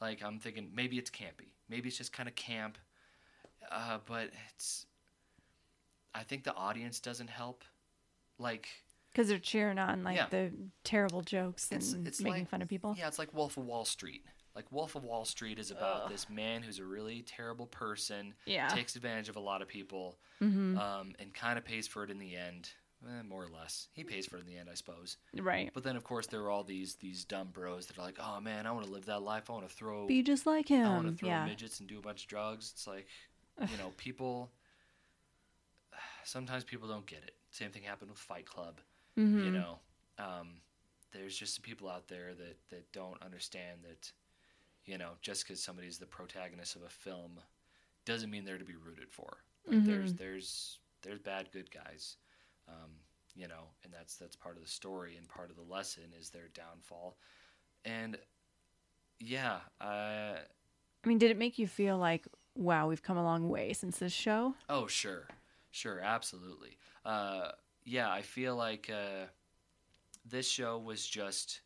Like I'm thinking maybe it's campy. Maybe it's just kind of camp. Uh, but it's I think the audience doesn't help. Like Cuz they're cheering on like Yeah. the terrible jokes It's- and it's making like- fun of people. yeah, it's like Wolf of Wall Street. Like Wolf of Wall Street is about Ugh. this man who's a really terrible person, Yeah. takes advantage of a lot of people, Mhm. um, and kind of pays for it in the end. Eh, more or less, he pays for it in the end, I suppose. right. But then, of course, there are all these these dumb bros that are like, "Oh man, I want to live that life. I want to throw Be just like him. I want to throw Yeah. midgets and do a bunch of drugs. It's like, you know, [SIGHS] people. Sometimes people don't get it. Same thing happened with Fight Club. Mhm. You know, um, there's just some people out there that that don't understand that, you know, just because somebody's the protagonist of a film, doesn't mean they're to be rooted for. Like there's Mhm. there's there's bad good guys. Um, you know, and that's that's part of the story and part of the lesson is their downfall. And yeah, uh, I mean, did it make you feel like, wow, we've come a long way since this show? Oh, sure. Sure, absolutely. Uh, yeah, I feel like uh, this show was just.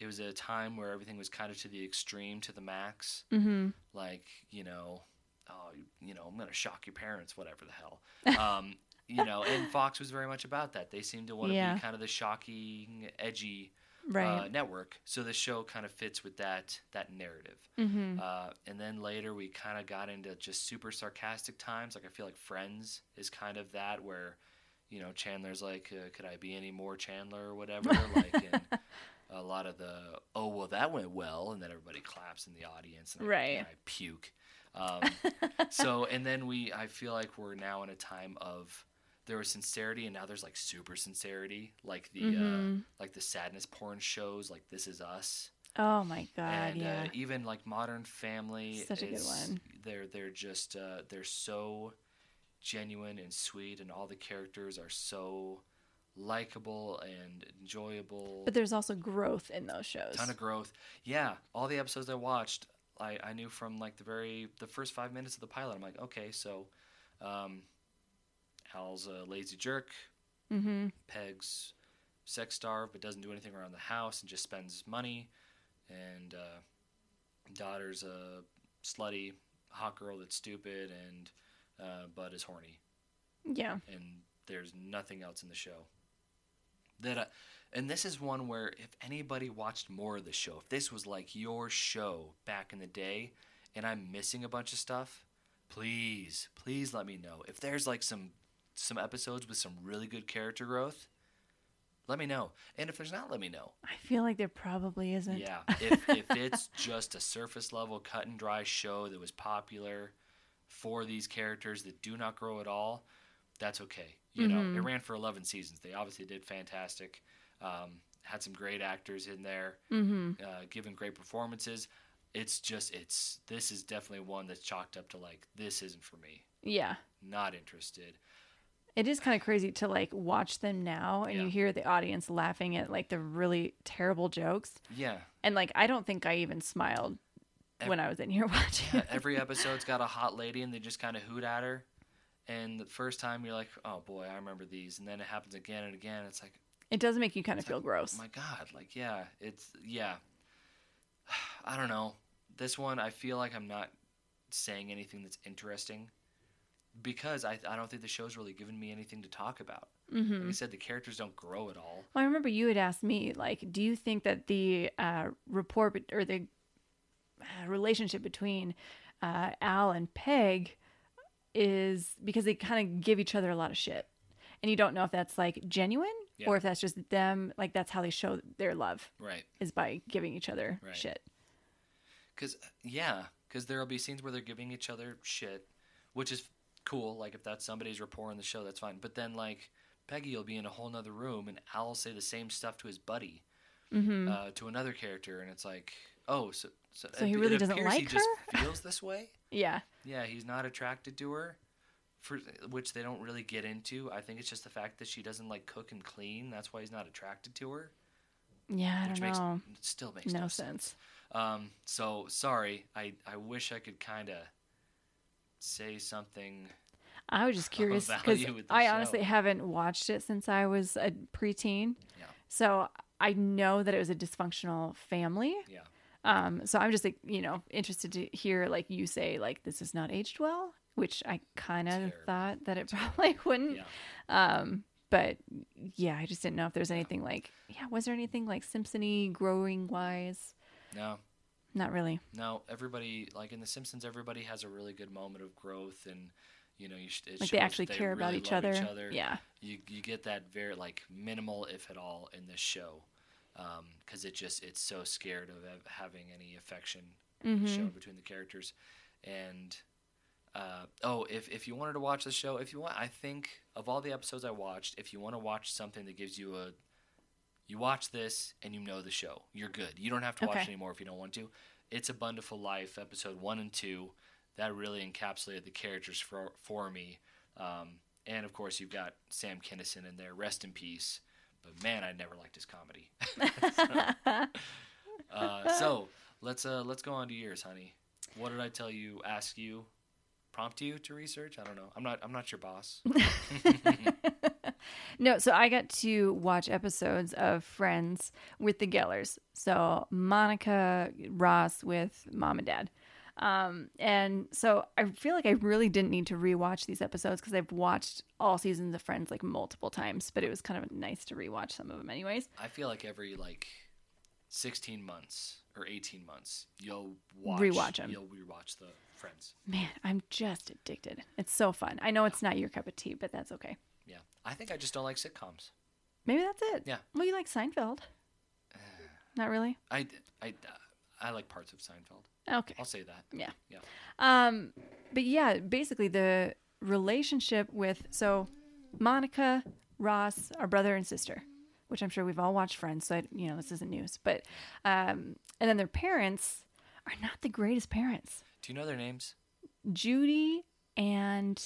It was at a time where everything was kind of to the extreme, to the max. Mm-hmm. Like, you know, oh, you, you know, I'm going to shock your parents, whatever the hell. [LAUGHS] Um, you know, and Fox was very much about that. They seemed to want to Yeah. be kind of the shocking, edgy uh, network. So the show kind of fits with that that narrative. mm-hmm. Uh, and then later we kind of got into just super sarcastic times. Like I feel like Friends is kind of that where, you know, Chandler's like, uh, could I be any more Chandler or whatever? [LAUGHS] like in a lot of the, oh well, that went well, and then everybody claps in the audience, and I, Right. and I puke. Um, so and then we, I feel like we're now in a time of there was sincerity, and now there's like super sincerity, like the uh, Mhm. like the sadness porn shows, like This Is Us oh my god, and yeah. uh, even like Modern Family, Such a good is- one. They're they're just uh, they're so genuine and sweet, and all the characters are so likable and enjoyable. but there's also growth in those shows. ton of growth. Yeah, all the episodes I watched, I, I knew from like the very the first five minutes of the pilot. I'm like, okay, so um, Al's a lazy jerk. mm-hmm. Peg's sex starved but doesn't do anything around the house and just spends money. And uh, daughter's a slutty hot girl that's stupid, and uh, Bud is horny. Yeah. and there's nothing else in the show that I, and this is one where if anybody watched more of the show if this was like your show back in the day and i'm missing a bunch of stuff please please let me know if there's like some some episodes with some really good character growth let me know. And if there's not let me know. I feel like there probably isn't. yeah. [LAUGHS] If, if it's just a surface level cut and dry show that was popular for these characters that do not grow at all that's okay. You know it ran for 11 seasons. They obviously did fantastic. Um, had some great actors in there Mm-hmm. uh, giving great performances. It's just it's this is definitely one that's chalked up to like this isn't for me. Yeah. not interested It is kind of crazy to like watch them now and Yeah. you hear the audience laughing at like the really terrible jokes. yeah And like I don't think I even smiled Ev- when I was in here [LAUGHS] watching. Yeah, every episode's got a hot lady and they just kind of hoot at her. And the first time you're like, oh boy, I remember these. And then it happens again and again. It's like, It does make you kind of feel like, gross. Oh my God, like, yeah, it's, yeah. [SIGHS] I don't know. This one, I feel like I'm not saying anything that's interesting because I, I don't think the show's really given me anything to talk about. hmm Like I said, the characters don't grow at all. Well, I remember you had asked me, like, do you think that the uh, report bet- or the uh, relationship between uh, Al and Peg is because they kind of give each other a lot of shit, and you don't know if that's like genuine Yeah. or if that's just them, like that's how they show their love Right. is by giving each other Right. shit. Because yeah, because there'll be scenes where they're giving each other shit, which is cool. Like if that's somebody's rapport in the show, that's fine. But then like Peggy will be in a whole nother room, and Al will say the same stuff to his buddy, hmm uh, to another character, and it's like, oh, so so, So he really doesn't appears he like just her? [LAUGHS] feels this way. Yeah, Yeah, he's not attracted to her. For which they don't really get into. I think it's just the fact that she doesn't like cook and clean. That's why he's not attracted to her. yeah, I which don't makes know. still makes No no, sense. Um, so sorry. I, I wish I could kind of say something. I was just [LAUGHS] curious because value with the I honestly haven't watched it since I was a preteen. Yeah. So I know that it was a dysfunctional family. Yeah. Um, so I'm just like, you know, interested to hear like you say like this is not aged well, which I kind of thought that it probably [LAUGHS] wouldn't. Yeah. Um, but yeah, I just didn't know if there's anything like yeah, was there anything like Simpsony growing wise? No. Not really. No. Everybody like in The Simpsons, everybody has a really good moment of growth, and you know, you sh- Like they actually that care about really each other. Yeah. You you get that very like minimal, if at all, in this show, because it just it's so scared of having any affection Mhm. shown between the characters. And uh, oh, if if you wanted to watch the show, if you want, I think of all the episodes I watched, if you want to watch something that gives you a, you watch this and you know the show, you're good. You don't have to watch anymore if you don't want to. It's a Bundyful Life, episode one and two, that really encapsulated the characters for for me. Um, and of course, you've got Sam Kinison in there. Rest in peace. But man, I never liked his comedy. [LAUGHS] uh, [LAUGHS] so let's uh, let's go on to yours, honey. What did I tell you? Ask you, prompt you to research? I don't know. I'm not. I'm not your boss. [LAUGHS] [LAUGHS] No, so I got to watch episodes of Friends with the Gellers. So Monica Ross with mom and dad. Um, and so I feel like I really didn't need to rewatch these episodes because I've watched all seasons of Friends like multiple times, but it was kind of nice to rewatch some of them anyways. I feel like every like 16 months or 18 months, you'll watch them. You'll rewatch the Friends. Man, I'm just addicted. It's so fun. I know it's not your cup of tea, but that's okay. Yeah, I think I just don't like sitcoms. Maybe that's it. Yeah. Well, you like Seinfeld? [SIGHS] Not really. I I I like parts of Seinfeld. Okay. I'll say that. Yeah. Yeah. Um, but yeah, basically the relationship with so Monica, Ross, our brother and sister, which I'm sure we've all watched Friends, so I, you know this isn't news. But um, and then their parents are not the greatest parents. Do you know their names? Judy and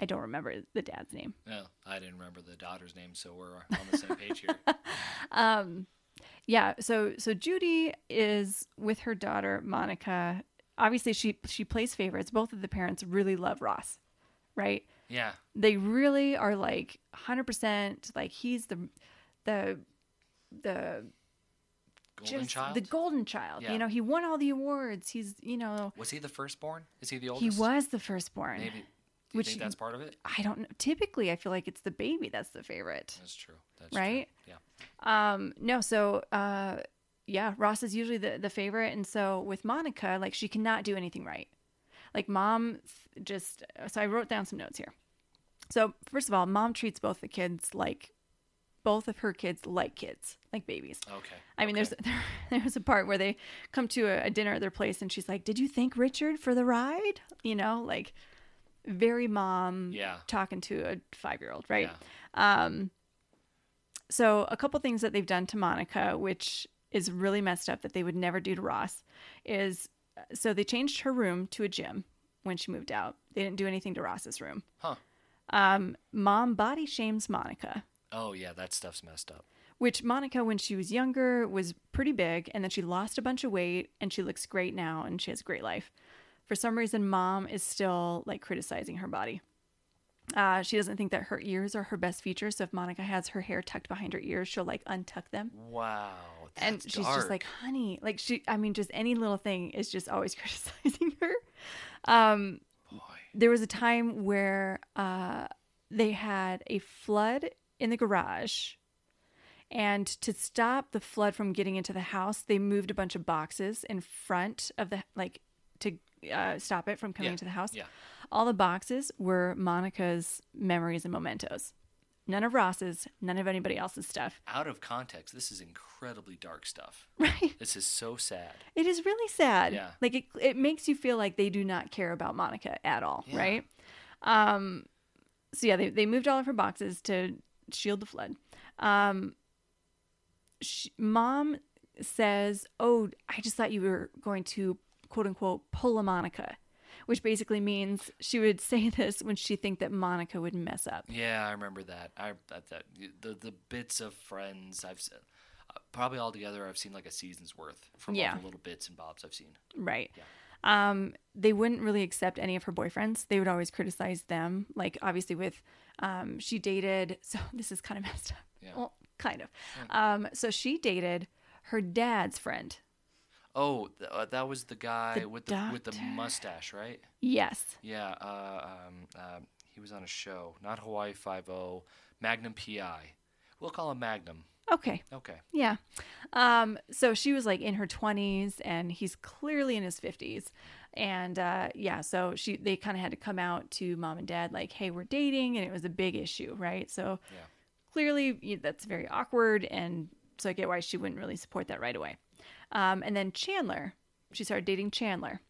I don't remember the dad's name. No, I didn't remember the daughter's name, so we're on the same page here. [LAUGHS] Um, yeah. So so Judy is with her daughter Monica. Obviously, she she plays favorites. Both of the parents really love Ross, right? Yeah, They really are like hundred percent. Like he's the the the Golden just Child. the golden child. Yeah. You know, he won all the awards. He's you know was he the firstborn? Is he the oldest? he was the firstborn. Maybe. Do you Which- think that's part of it? I don't know. Typically, I feel like it's the baby that's the favorite. That's true. That's true. Right? Yeah. Um, no, so uh, yeah, Ross is usually the the favorite, and so with Monica, like she cannot do anything right. Like mom, just so I wrote down some notes here. So first of all, mom treats both the kids like both of her kids like kids, like babies. Okay. I mean, okay. there's [LAUGHS] there, there's a part where they come to a, a dinner at their place, and she's like, "Did you thank Richard for the ride?" You know, like very mom Yeah. talking to a five year old, right? Yeah. Um, so a couple things that they've done to Monica, which is really messed up that they would never do to Ross, is so they changed her room to a gym when she moved out. They didn't do anything to Ross's room. Huh. Um, mom body shames Monica, Oh yeah, that stuff's messed up. which Monica, when she was younger, was pretty big, and then she lost a bunch of weight, and she looks great now, and she has a great life. For some reason, mom is still like criticizing her body. Uh, she doesn't think that her ears are her best feature. So if Monica has her hair tucked behind her ears, she'll like untuck them. Wow. and she's dark. just like, honey, like she, I mean, just any little thing is just always [LAUGHS] criticizing her. Um, boy. there was a time where uh, they had a flood in the garage. And to stop the flood from getting into the house, they moved a bunch of boxes in front of the, like, to uh, stop it from coming Yeah, into the house. yeah. All the boxes were Monica's memories and mementos. None of Ross's, none of anybody else's stuff. Out of context, this is incredibly dark stuff. Right. This is so sad. It is really sad. Yeah. Like it, it makes you feel like they do not care about Monica at all, Yeah. right? Um, so yeah, they, they moved all of her boxes to shield the flood. Um, sh mom says, "Oh, I just thought you were going to quote unquote pull a Monica," which basically means she would [LAUGHS] say this when she think that Monica would mess up. Yeah, I remember that. I that, that the the bits of Friends I've probably altogether I've seen like a season's worth from Yeah. all the little bits and bobs I've seen. Right. Um, they wouldn't really accept any of her boyfriends. They would always criticize them. Like obviously with um she dated [LAUGHS] so this is kind of messed up. Yeah. Well, kind of. Um so she dated her dad's friend. Oh, th- uh, that was the guy The with the with the mustache, right? Yes. Yeah. Uh, um, um, he was on a show, not Hawaii Five O, Magnum PI. We'll call him Magnum. Okay. Okay. Yeah. Um so she was like in her 20s and he's clearly in his 50s. And uh yeah, so she they kind of had to come out to mom and dad like, "Hey, we're dating." And it was a big issue, right? So Yeah. clearly that's very awkward and so i get why she wouldn't really support that right away um, and then chandler she started dating chandler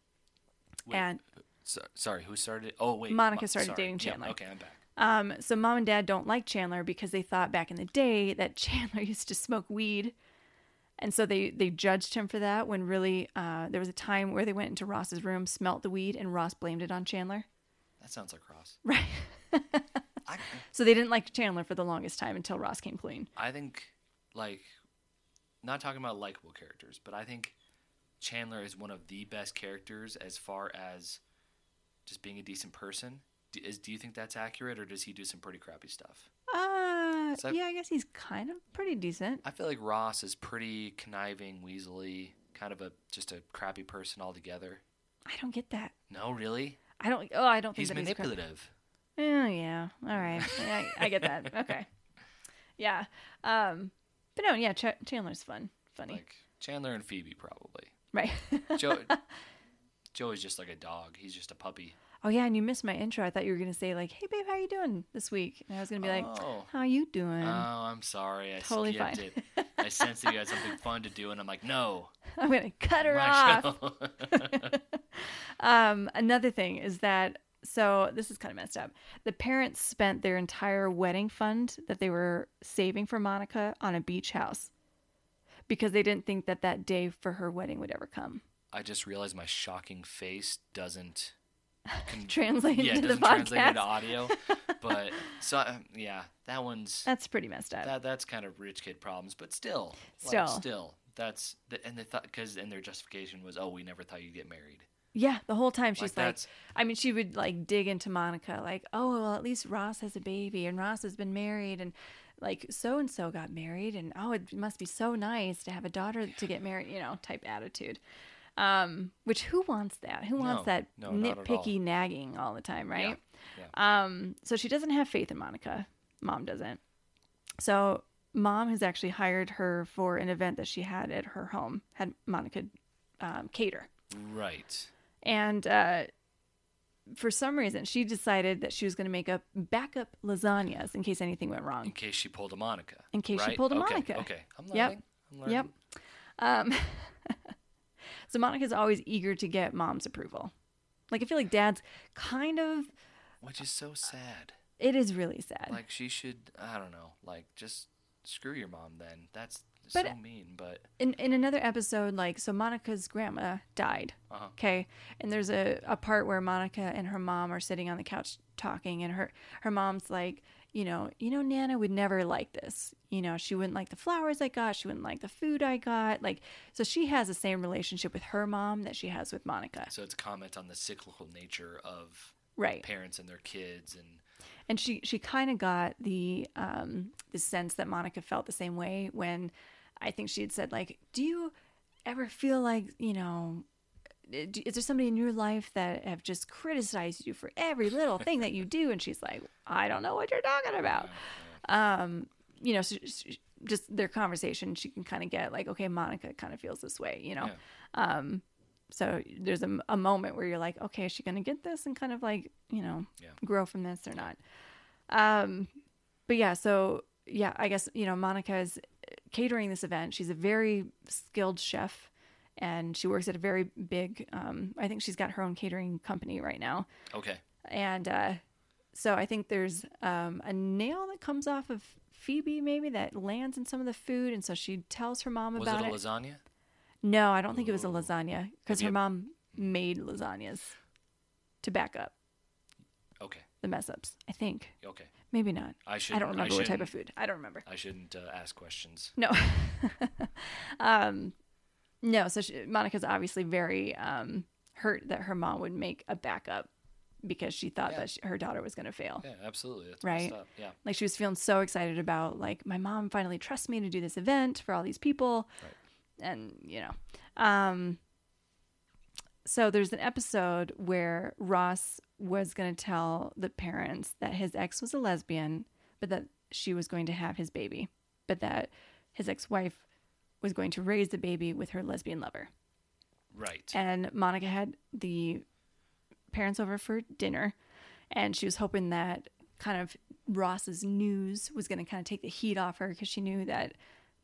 Wait, and So, sorry, who started? Oh wait, Monica started sorry. dating Yeah, Chandler. okay, I'm back. um, so mom and dad don't like chandler because they thought back in the day that [LAUGHS] chandler used to smoke weed and so they they judged him for that when really uh, there was a time where they went into ross's room smelt the weed and ross blamed it on chandler That sounds like Ross. [LAUGHS] right I, [LAUGHS] so they didn't like chandler for the longest time until ross came clean I think, like, not talking about likable characters, but I think Chandler is one of the best characters as far as just being a decent person. Do, is, do you think that's accurate, or does he do some pretty crappy stuff? uh, Yeah i guess he's kind of pretty decent I feel like Ross is pretty conniving, weaselly, kind of a just a crappy person altogether. i don't get that No, really, I don't. Oh, I don't think he's that he's manipulative. Oh yeah. All right. I, I get that. [LAUGHS] Okay. Yeah. Um. But no. Yeah. Ch- Chandler's fun. Funny. like Chandler and Phoebe, probably. right. Joe, [LAUGHS] Joe is just like a dog. He's just a puppy. Oh yeah. And you missed my intro. I thought you were gonna say like, "Hey babe, how you doing this week?" And I was gonna be like, oh. "How you doing?" Oh, I'm sorry. I Totally skipped fine. it. I sensed that you had something [LAUGHS] fun to do, and I'm like, no. I'm gonna cut her off. [LAUGHS] Um. Another thing is that. So this is kind of messed up. The parents spent their entire wedding fund that they were saving for Monica on a beach house because they didn't think that that day for her wedding would ever come. I just realized my shocking face doesn't con- [LAUGHS] Translate yeah, into the doesn't translate podcast. into audio. [LAUGHS] But so um, yeah, that one's That's pretty messed up. that that's kind of rich kid problems. But still, Still. like, still, that's the, and they thought because and their justification was, oh, we never thought you'd get married. yeah, the whole time she's Like, like, I mean, she would like dig into Monica, like, oh, well, at least Ross has a baby and Ross has been married and like so and so got married and oh, it must be so nice to have a daughter to get married, you know, type attitude. Um, which who wants that? Who wants No, that no, at all. nitpicky nagging all the time, right? Yeah. Um, so she doesn't have faith in Monica. Mom doesn't. So mom has actually hired her for an event that she had at her home, had Monica um, cater. Right. And uh, for some reason, she decided that she was going to make up backup lasagnas in case anything went wrong. In case she pulled a Monica. In case she pulled a Okay, Monica. Okay. I'm Yep. learning. I'm learning. Yep. Um, [LAUGHS] so Monica's always eager to get mom's approval. Like I feel like dad's kind of. Which is so sad. It is really sad. Like she should. I don't know. Like just screw your mom. Then that's But- so mean. But in in another episode, like so Monica's grandma died. Uh-huh. Okay, and there's a, a part where Monica and her mom are sitting on the couch talking, and her her mom's like, you know, you know, Nana would never like this. You know, she wouldn't like the flowers I got. She wouldn't like the food I got. Like, so she has the same relationship with her mom that she has with Monica. so it's comment on the cyclical nature of Right. parents and their kids and and she she kind of got the um the sense that Monica felt the same way when I think she had said like, "Do you ever feel like you know?" Is there somebody in your life that have just criticized you for every little thing that you [LAUGHS] do? And she's like, I don't know what you're talking about. Um, you know, so, just their conversation, she can kind of get like, okay, Monica kind of feels this way, you know. Um, so there's a, a moment where you're like, okay, is she going to get this and kind of like, you know, Yeah. grow from this or not? Um, but yeah, so yeah, I guess, you know, Monica is catering this event. She's a very skilled chef and she works at a very big, um, I think she's got her own catering company right now. okay. And uh, so I think there's um, a nail that comes off of Phoebe, maybe that lands in some of the food. And so she tells her mom Was about it a it. lasagna? No, I don't think it was a lasagna because her you- mom made lasagnas to back up Okay. the mess ups. I think Okay. maybe not. I should. I don't remember what type of food. I don't remember. I shouldn't uh, ask questions. No. [LAUGHS] um, no. So she, Monica's obviously very um, hurt that her mom would make a backup because she thought Yeah. that she, her daughter was going to fail. Yeah, absolutely. That's Right. Yeah. Like she was feeling so excited about like my mom finally trusts me to do this event for all these people, and you know, um, so there's an episode where Ross was going to tell the parents that his ex was a lesbian, but that she was going to have his baby, but that his ex-wife was going to raise the baby with her lesbian lover. Right. And Monica had the parents over for dinner, and she was hoping that kind of Ross's news was going to kind of take the heat off her because she knew that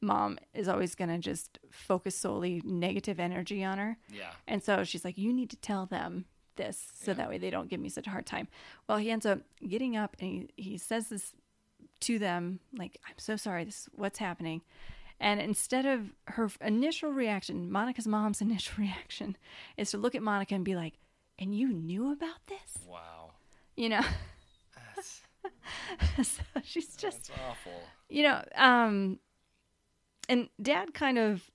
mom is always going to just focus solely negative energy on her. yeah. And so she's like, You need to tell them this so Yeah. that way they don't give me such a hard time. Well, he ends up getting up and he, he says this to them, like, I'm so sorry, this is what's happening. And instead of her initial reaction, Monica's mom's [LAUGHS] initial reaction is to look at Monica and be like, And you knew about this? Wow. You know? That's, [LAUGHS] so she's just that's awful. you know um and dad kind of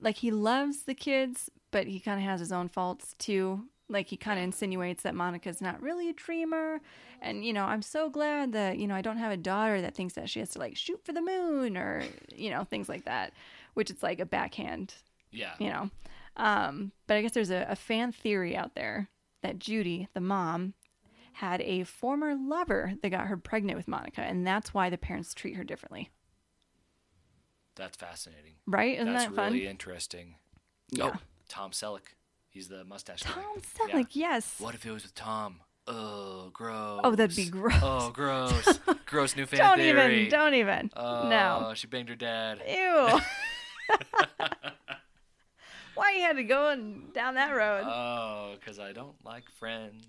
like he loves the kids but he kind of has his own faults too like he kind of insinuates that monica's not really a dreamer and you know i'm so glad that you know i don't have a daughter that thinks that she has to like shoot for the moon or you know things like that which it's like a backhand Yeah. you know um but i guess there's a, a fan theory out there that judy the mom had a former lover that got her pregnant with monica and that's why the parents treat her differently That's fascinating. Right? Isn't That's that fun? really interesting. Yeah. Oh, Tom Selleck. He's the mustache guy. Tom Yeah. Selleck, yes. What if it was with Tom? Oh, gross. Oh, that'd be gross. Oh, [LAUGHS] gross. gross new fan Don't theory. even, don't even. Oh, no. Oh she banged her dad. Ew. [LAUGHS] [LAUGHS] Why you had to go and down that road? Oh, because I don't like friends.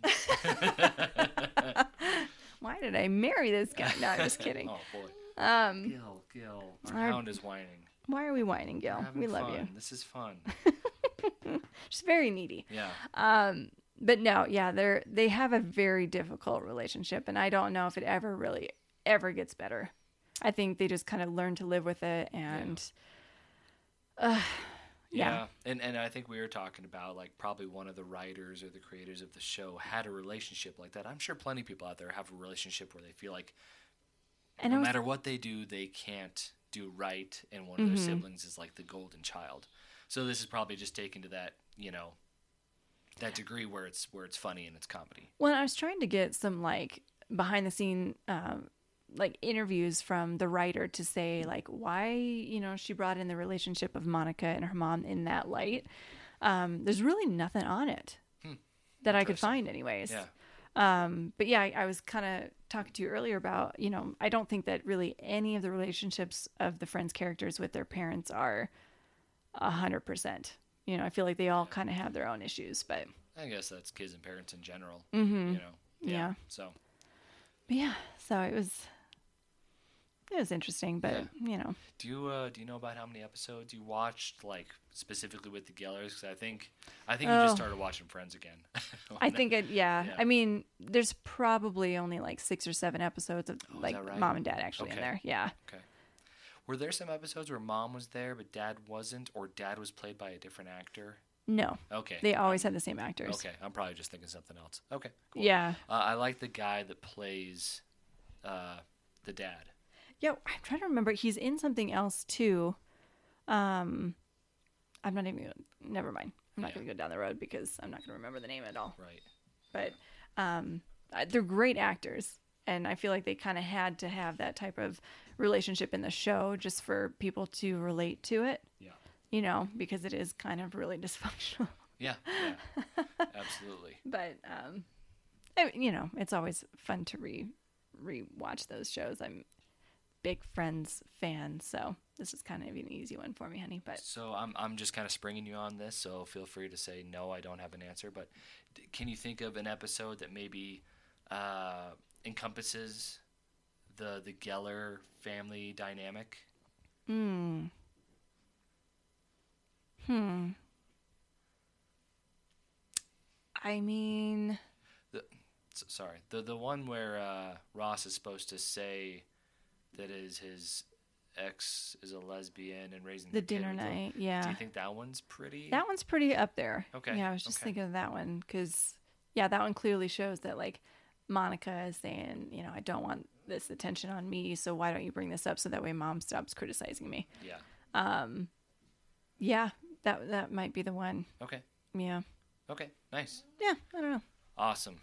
Why did I marry this guy? No, I'm just kidding. oh boy. Um, Gil, Gil. Our Our- hound is whining. Why are we whining, having We love fun. you. This is fun. [LAUGHS] She's very needy. Yeah. Um, but no, yeah, they're they have a very difficult relationship, and I don't know if it ever really ever gets better. I think they just kind of learn to live with it, and uh, [SIGHS] Yeah. Yeah. And and I think we were talking about like probably one of the writers or the creators of the show had a relationship like that. I'm sure plenty of people out there have a relationship where they feel like and no was, matter what they do, they can't do right, and one of their Mhm. siblings is like the golden child. So this is probably just taken to that you know, that degree where it's where it's funny and it's comedy. Well, I was trying to get some like behind the scene um, like interviews from the writer to say like why you know she brought in the relationship of Monica and her mom in that light. Um, there's really nothing on it that I could find, anyways. Yeah. Um, but yeah, I, I was kind of talking to you earlier about you know I don't think that really any of the relationships of the friends characters with their parents are a hundred percent. You know, I feel like they all kind of have their own issues, but I guess that's kids and parents in general. Mhm. You know. Yeah. So But yeah, so it was it was interesting, but you know, do you uh, do you know about how many episodes you watched, like specifically with the Gellers? Because I think I think you just Oh. started watching Friends again. [LAUGHS] I think it. Yeah, Yeah. I mean, there's probably only like six or seven episodes of Oh, like right? mom and dad actually in there. Yeah, Okay. Were there some episodes where mom was there but dad wasn't, or dad was played by a different actor? no, Okay. they always had the same actors. Okay, I'm probably just thinking something else. Okay. Cool. Yeah, Uh, I like the guy that plays uh, the dad. Yeah. I'm trying to remember. He's in something else too. Um, I'm not even. Gonna, never mind. I'm not Yeah. going to go down the road because I'm not going to remember the name at all. Right. but um, they're great actors and i feel like they kind of had to have that type of relationship in the show just for people to relate to it Yeah. you know because it is kind of really [LAUGHS] dysfunctional Yeah. Yeah. Absolutely. [LAUGHS] but um, I, you know it's always fun to re re-watch those shows i'm big friends fan so this is kind of an easy one for me honey but So I'm I'm just kind of springing you on this. So feel free to say no. I don't have an answer. But d- can you think of an episode that maybe uh, encompasses the the Geller family dynamic? hmm hmm i mean S- sorry, the the one where uh, Ross is supposed to say that is his ex is a lesbian and raising the kid dinner the- night Do yeah you think that one's pretty? that one's pretty up there Okay, yeah i was just okay. thinking of that one because yeah that one clearly shows that like monica is saying you know i don't want this attention on me so why don't you bring this up so that way mom stops criticizing me yeah. Um, yeah that that might be the one Okay. yeah Okay. Nice. yeah i don't know Awesome.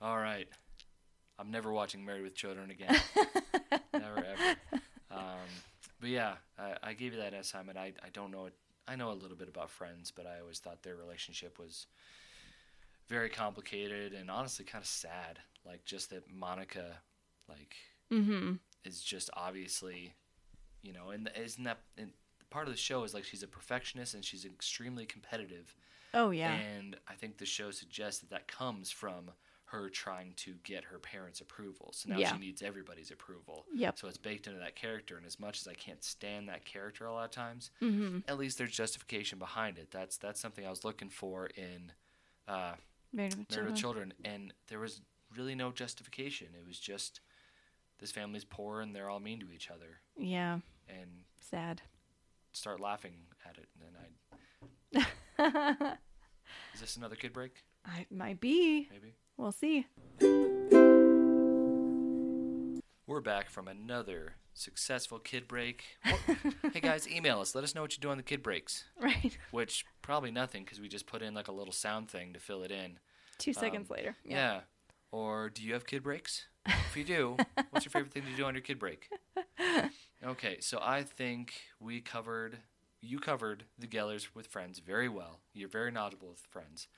All right. I'm never watching Married with Children [LAUGHS] again. never ever. Um, but yeah, I, I gave you that assignment. I, I don't know. I know a little bit about Friends, but I always thought their relationship was very complicated and honestly kind of sad. Like just that Monica, like, mm-hmm is just obviously, you know, and isn't that and part of the show is like she's a perfectionist and she's extremely competitive. oh yeah And I think the show suggests that that comes from her trying to get her parents' approval. So now Yeah. she needs everybody's approval. Yep. So it's baked into that character. And as much as I can't stand that character a lot of times, mm-hmm at least there's justification behind it. That's that's something I was looking for in uh, married with Married with children Children, and there was really no justification. It was just this family's poor and they're all mean to each other, yeah and sad start laughing at it. And then I [LAUGHS] is this another kid break? i might be Maybe. We'll see We're back from another successful kid break. What- [LAUGHS] hey guys, email us. Let us know what you do on the kid breaks. right Which probably nothing because we just put in like a little sound thing to fill it in. two um, seconds later Yeah. Or do you have kid breaks? If you do, what's your favorite thing to do on your kid break? [LAUGHS] Okay, so I think we covered, you covered the Gellers with Friends very well. You're very knowledgeable with Friends.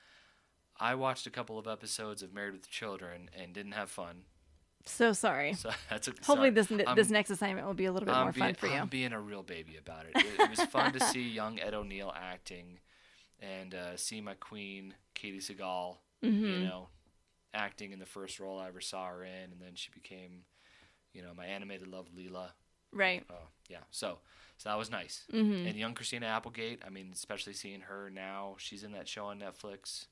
I watched a couple of episodes of Married with Children and didn't have fun. so sorry So [LAUGHS] that's a, hopefully sorry. this I'm- this next assignment will be a little bit I'm more being, fun for you I'm being a real baby about it. It, it was fun to see [LAUGHS] young Ed O'Neill acting and uh, see my queen, Katey Sagal, Mm-hmm. you know, acting in the first role I ever saw her in. And then she became, you know, my animated love, Leela. right Oh, yeah. So, so that was nice. mm-hmm. And young Christina Applegate, I mean, especially seeing her now, she's in that show on Netflix.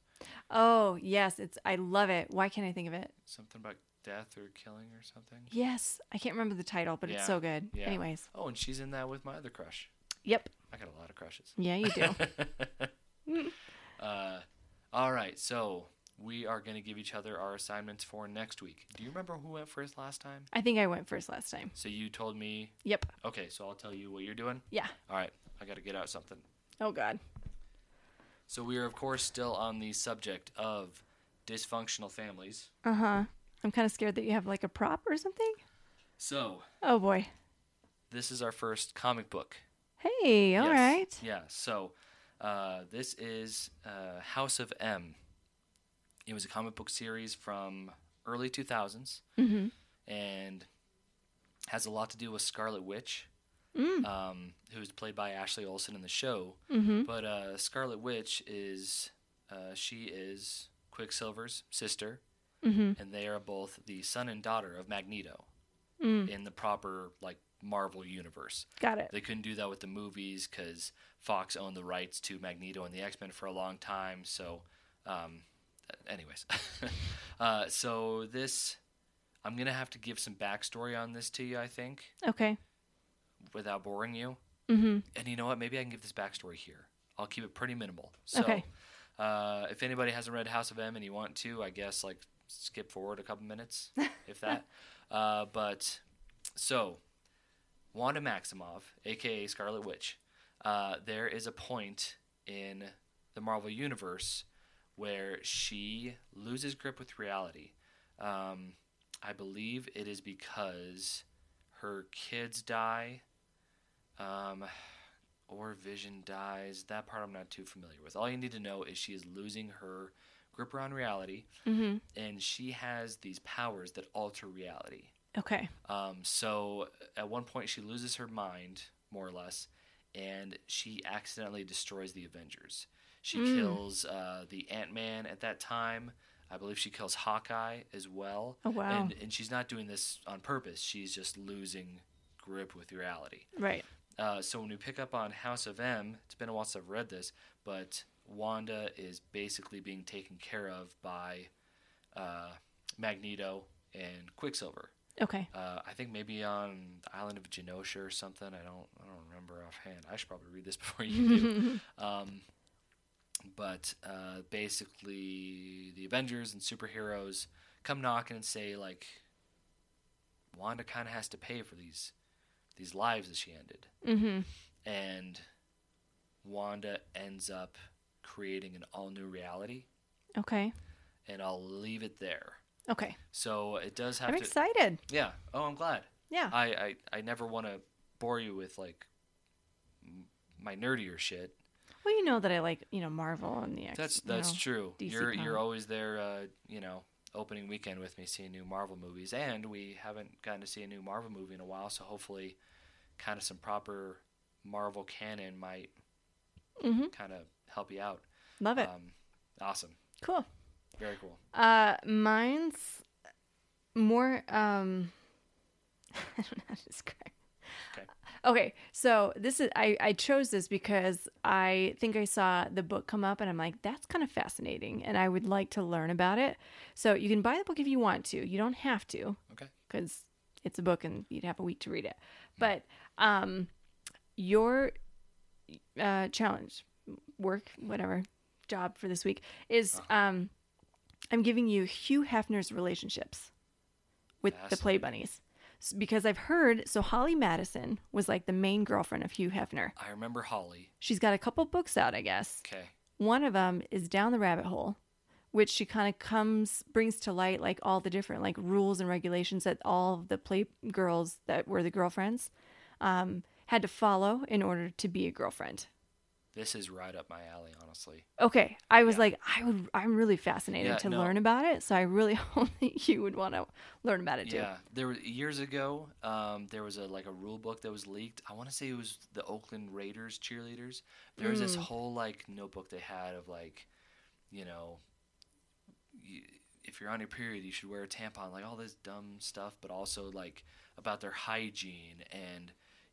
Oh yes, it's I love it. Why can't I think of it? Something about death or killing or something. Yes, I can't remember the title, but Yeah, it's so good. yeah. Anyways, Oh, and she's in that with my other crush. yep, I got a lot of crushes. yeah, you do. [LAUGHS] uh, all right, so we are going to give each other our assignments for next week. Do you remember who went first last time? I think I went first last time. So you told me. Yep. Okay, so I'll tell you what you're doing. Yeah. All right, I got to get out something. Oh God. So we are, of course, still on the subject of dysfunctional families. Uh huh. I'm kind of scared that you have like a prop or something. So Oh boy. this is our first comic book. Hey, all Yes. right. Yeah. So uh, this is uh, House of M. It was a comic book series from early 2000s Mm-hmm. and has a lot to do with Scarlet Witch, Mm. um, who's played by Ashley Olsen in the show. Mm-hmm. But uh, Scarlet Witch is uh, she is Quicksilver's sister, Mm-hmm. and they are both the son and daughter of Magneto Mm. in the proper like Marvel universe. Got it. They couldn't do that with the movies because Fox owned the rights to Magneto and the X Men for a long time. So, um, anyways, [LAUGHS] uh, so this I'm gonna have to give some backstory on this to you. I think Okay. Without boring you. Mm-hmm. And you know what? Maybe I can give this backstory here. I'll keep it pretty minimal. So, Okay. uh, if anybody hasn't read House of M and you want to, I guess like skip forward a couple minutes, [LAUGHS] if that. uh, but so, Wanda Maximoff, aka Scarlet Witch, uh, there is a point in the Marvel universe where she loses grip with reality. Um, I believe it is because her kids die um, or Vision dies. That part I'm not too familiar with. All you need to know is she is losing her grip around reality, Mm-hmm. and she has these powers that alter reality. Okay. Um, so at one point, she loses her mind, more or less, and she accidentally destroys the Avengers. She Mm. kills uh, the Ant Man at that time. I believe she kills Hawkeye as well. Oh wow. And, and she's not doing this on purpose. She's just losing grip with reality. right. Uh, so when we pick up on House of M, it's been a while since I've read this, but Wanda is basically being taken care of by uh, Magneto and Quicksilver. Okay. Uh, I think maybe on the island of Genosha or something. I don't I don't remember offhand. I should probably read this [LAUGHS] before you do. [LAUGHS] um, but uh, basically, the Avengers and superheroes come knocking and say like, Wanda kind of has to pay for these these lives that she ended, mm-hmm. and Wanda ends up creating an all new reality. Okay. And I'll leave it there. Okay. So it does have I'm to. excited. Yeah. Oh, I'm glad. Yeah. I, I, I never want to bore you with like my nerdier shit. Well, you know that I like you know Marvel and the X. That's that's know. true. DC You're you're always there. Uh, you know, opening weekend with me seeing new Marvel movies, and we haven't gotten to see a new Marvel movie in a while. So hopefully, kind of some proper Marvel canon might Mhm. kind of help you out. Love it. Um, awesome. cool. Very cool. Uh, mine's more. Um, [LAUGHS] I don't know how to describe. Okay. Okay, so this is I I chose this because I think I saw the book come up and I'm like that's kind of fascinating and I would like to learn about it. So you can buy the book if you want to. You don't have to Okay. because it's a book and you'd have a week to read it. But um, your uh, challenge, work, whatever, job for this week is um, I'm giving you Hugh Hefner's relationships with the Play Bunnies. Because I've heard, so Holly Madison was like the main girlfriend of Hugh Hefner. I remember Holly. She's got a couple books out, I guess. Okay. One of them is Down the Rabbit Hole, which she kind of comes brings to light like all the different like rules and regulations that all the play girls that were the girlfriends um, had to follow in order to be a girlfriend. This is right up my alley, honestly. Okay, I was Yeah. like, I would, I'm really fascinated Yeah, to no. learn about it, so I really [LAUGHS] hope that you would want to learn about it too. Yeah, there were years ago. Um, there was a like a rule book that was leaked. I want to say it was the Oakland Raiders cheerleaders. There was this Mm. whole like notebook they had of like, you know, you, if you're on your period, you should wear a tampon. Like all this dumb stuff, but also like about their hygiene and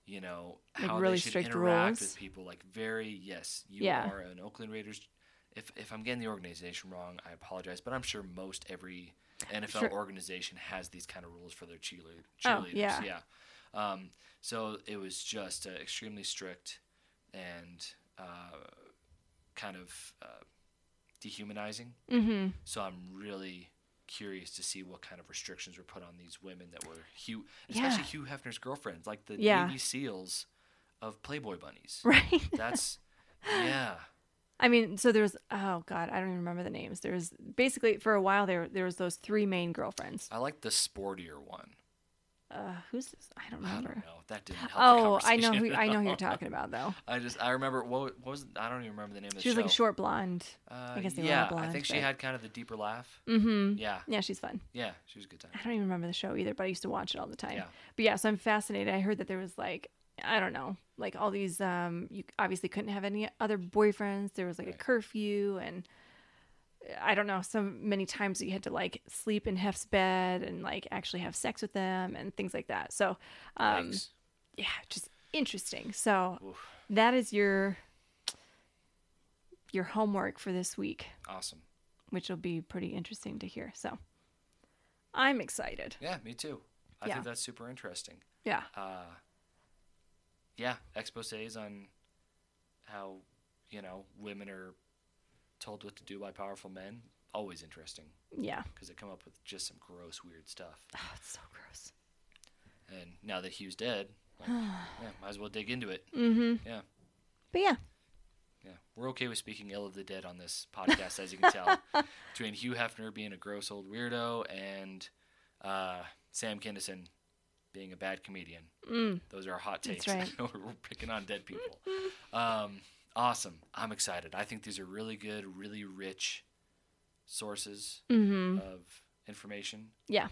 you know Like how really they should strict interact rules? with people. Like very yes, you Yeah. are an Oakland Raiders. If if I'm getting the organization wrong, I apologize. But I'm sure most every NFL Sure. organization has these kind of rules for their cheerlead- Oh, yeah. yeah. Um, so it was just uh, extremely strict and uh, kind of uh, dehumanizing. Mm-hmm. So I'm really curious to see what kind of restrictions were put on these women that were Hugh, Yeah. especially Hugh Hefner's girlfriends, like the Yeah. Navy SEALs of Playboy bunnies. [LAUGHS] Right. That's yeah. I mean, so there's oh god, I don't even remember the names. There's basically for a while there there was those three main girlfriends. I like the sportier one. Uh, who's this? I don't I remember. don't know. That didn't help. Oh, I know who I know who you're [LAUGHS] talking about though. I just I remember what, what was I don't even remember the name of the show. She was show. like short blonde. Uh, I guess they were yeah, all blonde, I think she had kind of the deeper laugh. Mm-hmm. Yeah, Yeah, she's fun. yeah, she was a good time. I don't even remember the show either, but I used to watch it all the time. Yeah. But yeah, so I'm fascinated. I heard that there was like I don't know, like all these um you obviously couldn't have any other boyfriends. There was like a curfew and I don't know, so many times that you had to like sleep in Hef's bed and like actually have sex with them and things like that. So um yeah, just interesting. So Oof. that is your your homework for this week, Awesome. which will be pretty interesting to hear. So I'm excited. Yeah, me too. I Yeah. think that's super interesting. Yeah. Uh, yeah, exposes on how you know women are told what to do by powerful men. Always interesting Yeah. because they come up with just some gross, weird stuff. [SIGHS] Oh, it's so gross. And now that Hugh's dead, like, [SIGHS] yeah, might as well dig into it. Mm-hmm. Yeah. But yeah. Yeah, we're okay with speaking ill of the dead on this podcast, as you can tell. [LAUGHS] Between Hugh Hefner being a gross old weirdo and uh, Sam Kinison being a bad comedian, Mm. those are our hot That's takes. [LAUGHS] right. we're picking on dead people. [LAUGHS] Um, awesome. I'm excited. I think these are really good, really rich sources Mm-hmm. of information. Yeah.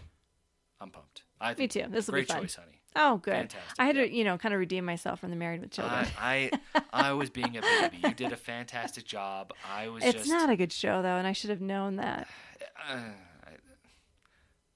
I'm pumped. I Me too. This will be great fun. choice, honey. Oh, good. Fantastic, I had yeah. to, you know, kind of redeem myself from the Married with Children. I, I [LAUGHS] I was being a baby. You did a fantastic job. I was it's just not a good show though, and I should have known that. uh,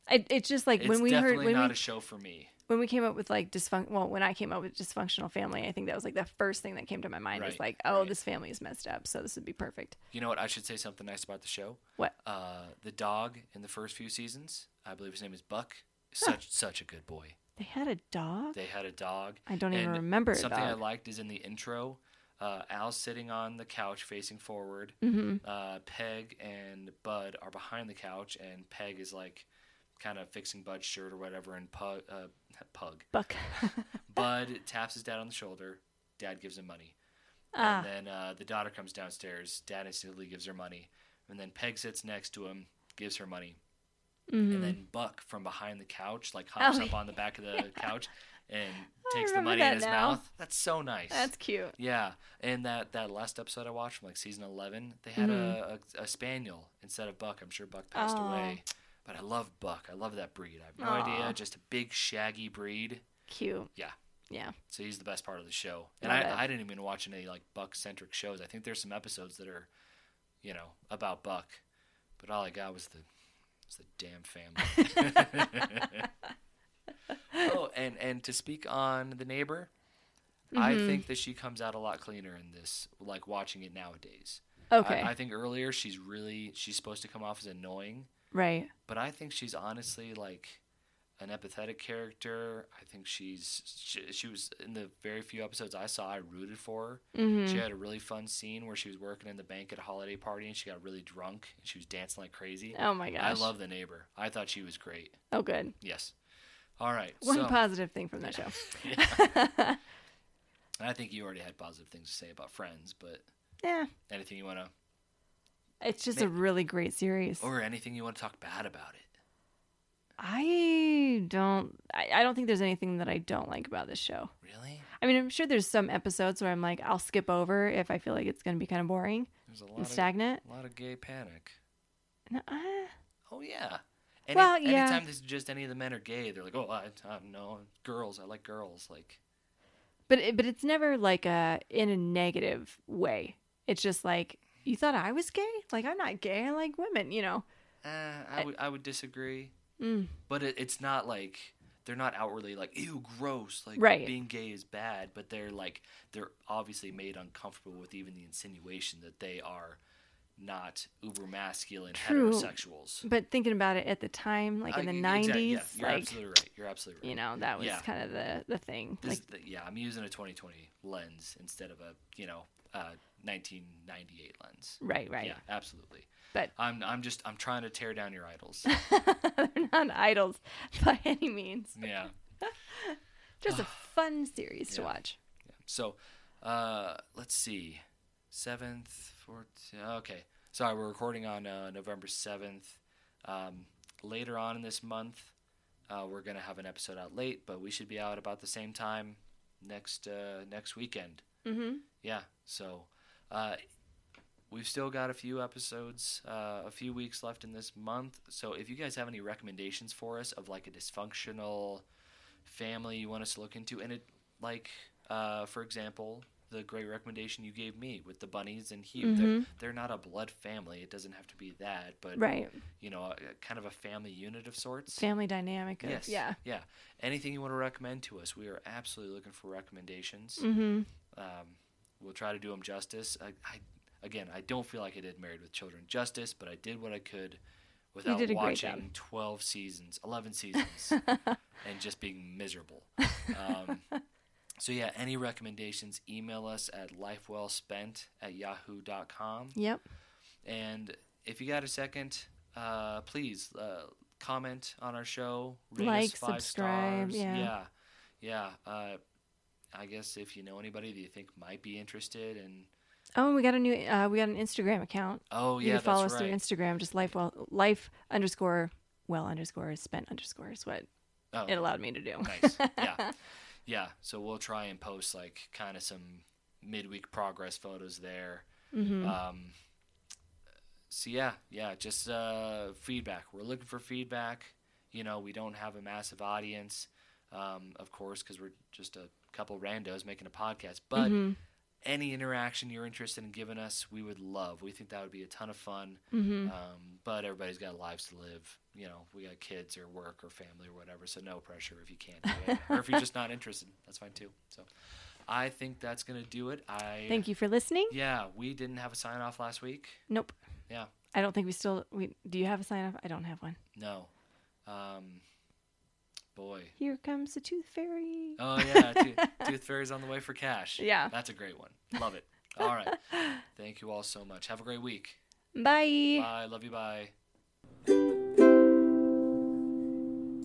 It, it's just like it's when we heard definitely not we a show for me. When we came up with like dysfunction. Well, when I came up with dysfunctional family, I think that was like the first thing that came to my mind was like, oh, right. this family is messed up, so this would be perfect. You know what? I should say something nice about the show. What? Uh, the dog in the first few seasons, I believe his name is Buck. is Such such a good boy. They had a dog. They had a dog. I don't even and remember a Something I liked is in the intro. Uh, Al's sitting on the couch facing forward. Mm-hmm. Uh, Peg and Bud are behind the couch, and Peg is like kind of fixing Bud's shirt or whatever, and Pug, uh, [LAUGHS] Pug. Buck. [LAUGHS] Bud [LAUGHS] taps his dad on the shoulder. Dad gives him money. ah, And then uh, the daughter comes downstairs. Dad instantly gives her money. And then Peg sits next to him, gives her money. mhm. And then Buck from behind the couch, like hops Oh, up on the back of the couch and takes the money in his now. mouth. That's so nice. That's cute. yeah. And that, that last episode I watched from like season 11, they had a, a, a spaniel instead of Buck. I'm sure Buck passed Mm-hmm. Oh. away. But I love Buck. I love that breed. I have no Aw. idea. Just a big, shaggy breed. Cute. Yeah. Yeah. So he's the best part of the show. And. I, I didn't even watch any like Buck centric shows. I think there's some episodes that are, you know, about Buck, but all I got was the was the damn family. [LAUGHS] oh, and and to speak on the neighbor, I Mhm. think that she comes out a lot cleaner in this. Like watching it nowadays. Okay. I, I think earlier she's really she's supposed to come off as annoying, right. but I think she's honestly like an empathetic character. I think she's she, she was in the very few episodes I saw. I rooted for her. hmm She had a really fun scene where she was working in the bank at a holiday party and she got really drunk and she was dancing like crazy. Oh my gosh. I love the neighbor. I thought she was great. Oh, good. Yes. All right. One so, positive thing from that show. [LAUGHS] [LAUGHS] I think you already had positive things to say about Friends, but yeah. anything you want to, It's just a really great series. or anything you want to talk bad about it? I don't. I, I don't think there's anything that I don't like about this show. Really? I mean, I'm sure there's some episodes where I'm like, I'll skip over if I feel like it's going to be kind of boring There's a lot and of stagnant. a lot of gay panic. No, uh, Oh yeah. Any, Well, yeah. Anytime this just any of the men are gay, they're like, oh, I, I no girls. I like girls. Like, but it, but it's never like a in a negative way. It's just like you thought I was gay. Like I'm not gay. I like women. You know. uh, I would I would disagree. Mm. But it, it's not like they're not outwardly like ew gross like Right. being gay is bad but they're like they're obviously made uncomfortable with even the insinuation that they are not uber masculine True. heterosexuals But thinking about it at the time, like in the exact- '90s, yeah, you're like absolutely right you're absolutely right you know that was Yeah. kind of the the thing. this like the, yeah i'm using a 2020 lens instead of a you know uh 1998 lens right, right. yeah absolutely But i'm i'm just i'm trying to tear down your idols [LAUGHS] they're not idols [LAUGHS] by any means. yeah [LAUGHS] Just a [SIGHS] fun series to Yeah. watch. So, uh, let's see. Seventh, 14. Okay. Sorry, we're recording on uh, November 7th. Um, later on in this month, uh, we're going to have an episode out late, but we should be out about the same time next uh, next weekend. Mm-hmm. Yeah. So uh, we've still got a few episodes, uh, a few weeks left in this month. So if you guys have any recommendations for us of like a dysfunctional family you want us to look into, and it like uh, for example. The great recommendation you gave me with the bunnies and Hugh. They're, Mhm. they're not a blood family. It doesn't have to be that, but Right. you know, a, kind of a family unit of sorts. Family dynamic. Of, Yes. Yeah. Yeah. Anything you want to recommend to us, we are absolutely looking for recommendations. Mm-hmm. Um, we'll try to do them justice. I, I, again, I don't feel like I did Married with Children justice, but I did what I could without watching 12 seasons, 11 [LAUGHS] seasons, and just being miserable. Um, so, yeah, any recommendations, email us at lifewellspent at yahoo.com. Yep. And if you got a second, uh, please uh, comment on our show, rate Like, us five subscribe, stars. yeah. yeah, yeah. Uh, I guess if you know anybody that you think might be interested, and Oh, and we got a new. Uh, we got an Instagram account. oh you yeah, can follow us right. through Instagram. Just life well life underscore well underscore spent underscore is what oh, it allowed me to do. nice. Yeah, [LAUGHS] yeah. So we'll try and post like kind of some midweek progress photos there. Mm-hmm. Um, so yeah, yeah, just uh, feedback. We're looking for feedback. You know, we don't have a massive audience, um, of course, because we're just a couple randos making a podcast. But mm-hmm. any interaction you're interested in giving us, we would love. We think that would be a ton of fun. Mm-hmm. Um, but everybody's got lives to live. You know, we got kids or work or family or whatever. So no pressure if you can't do it, or if you're just not interested. That's fine too. So I think that's gonna do it. I Thank you for listening. Yeah, we didn't have a sign off last week. Nope. Yeah. I don't think we still. We do you have a sign off? I don't have one. No. Um, boy. Here comes the tooth fairy. Oh yeah, Tooth, [LAUGHS] Tooth Fairy's on the way for cash. Yeah. That's a great one. Love it. All right. [LAUGHS] Thank you all so much. Have a great week. Bye. Bye. Love you. Bye.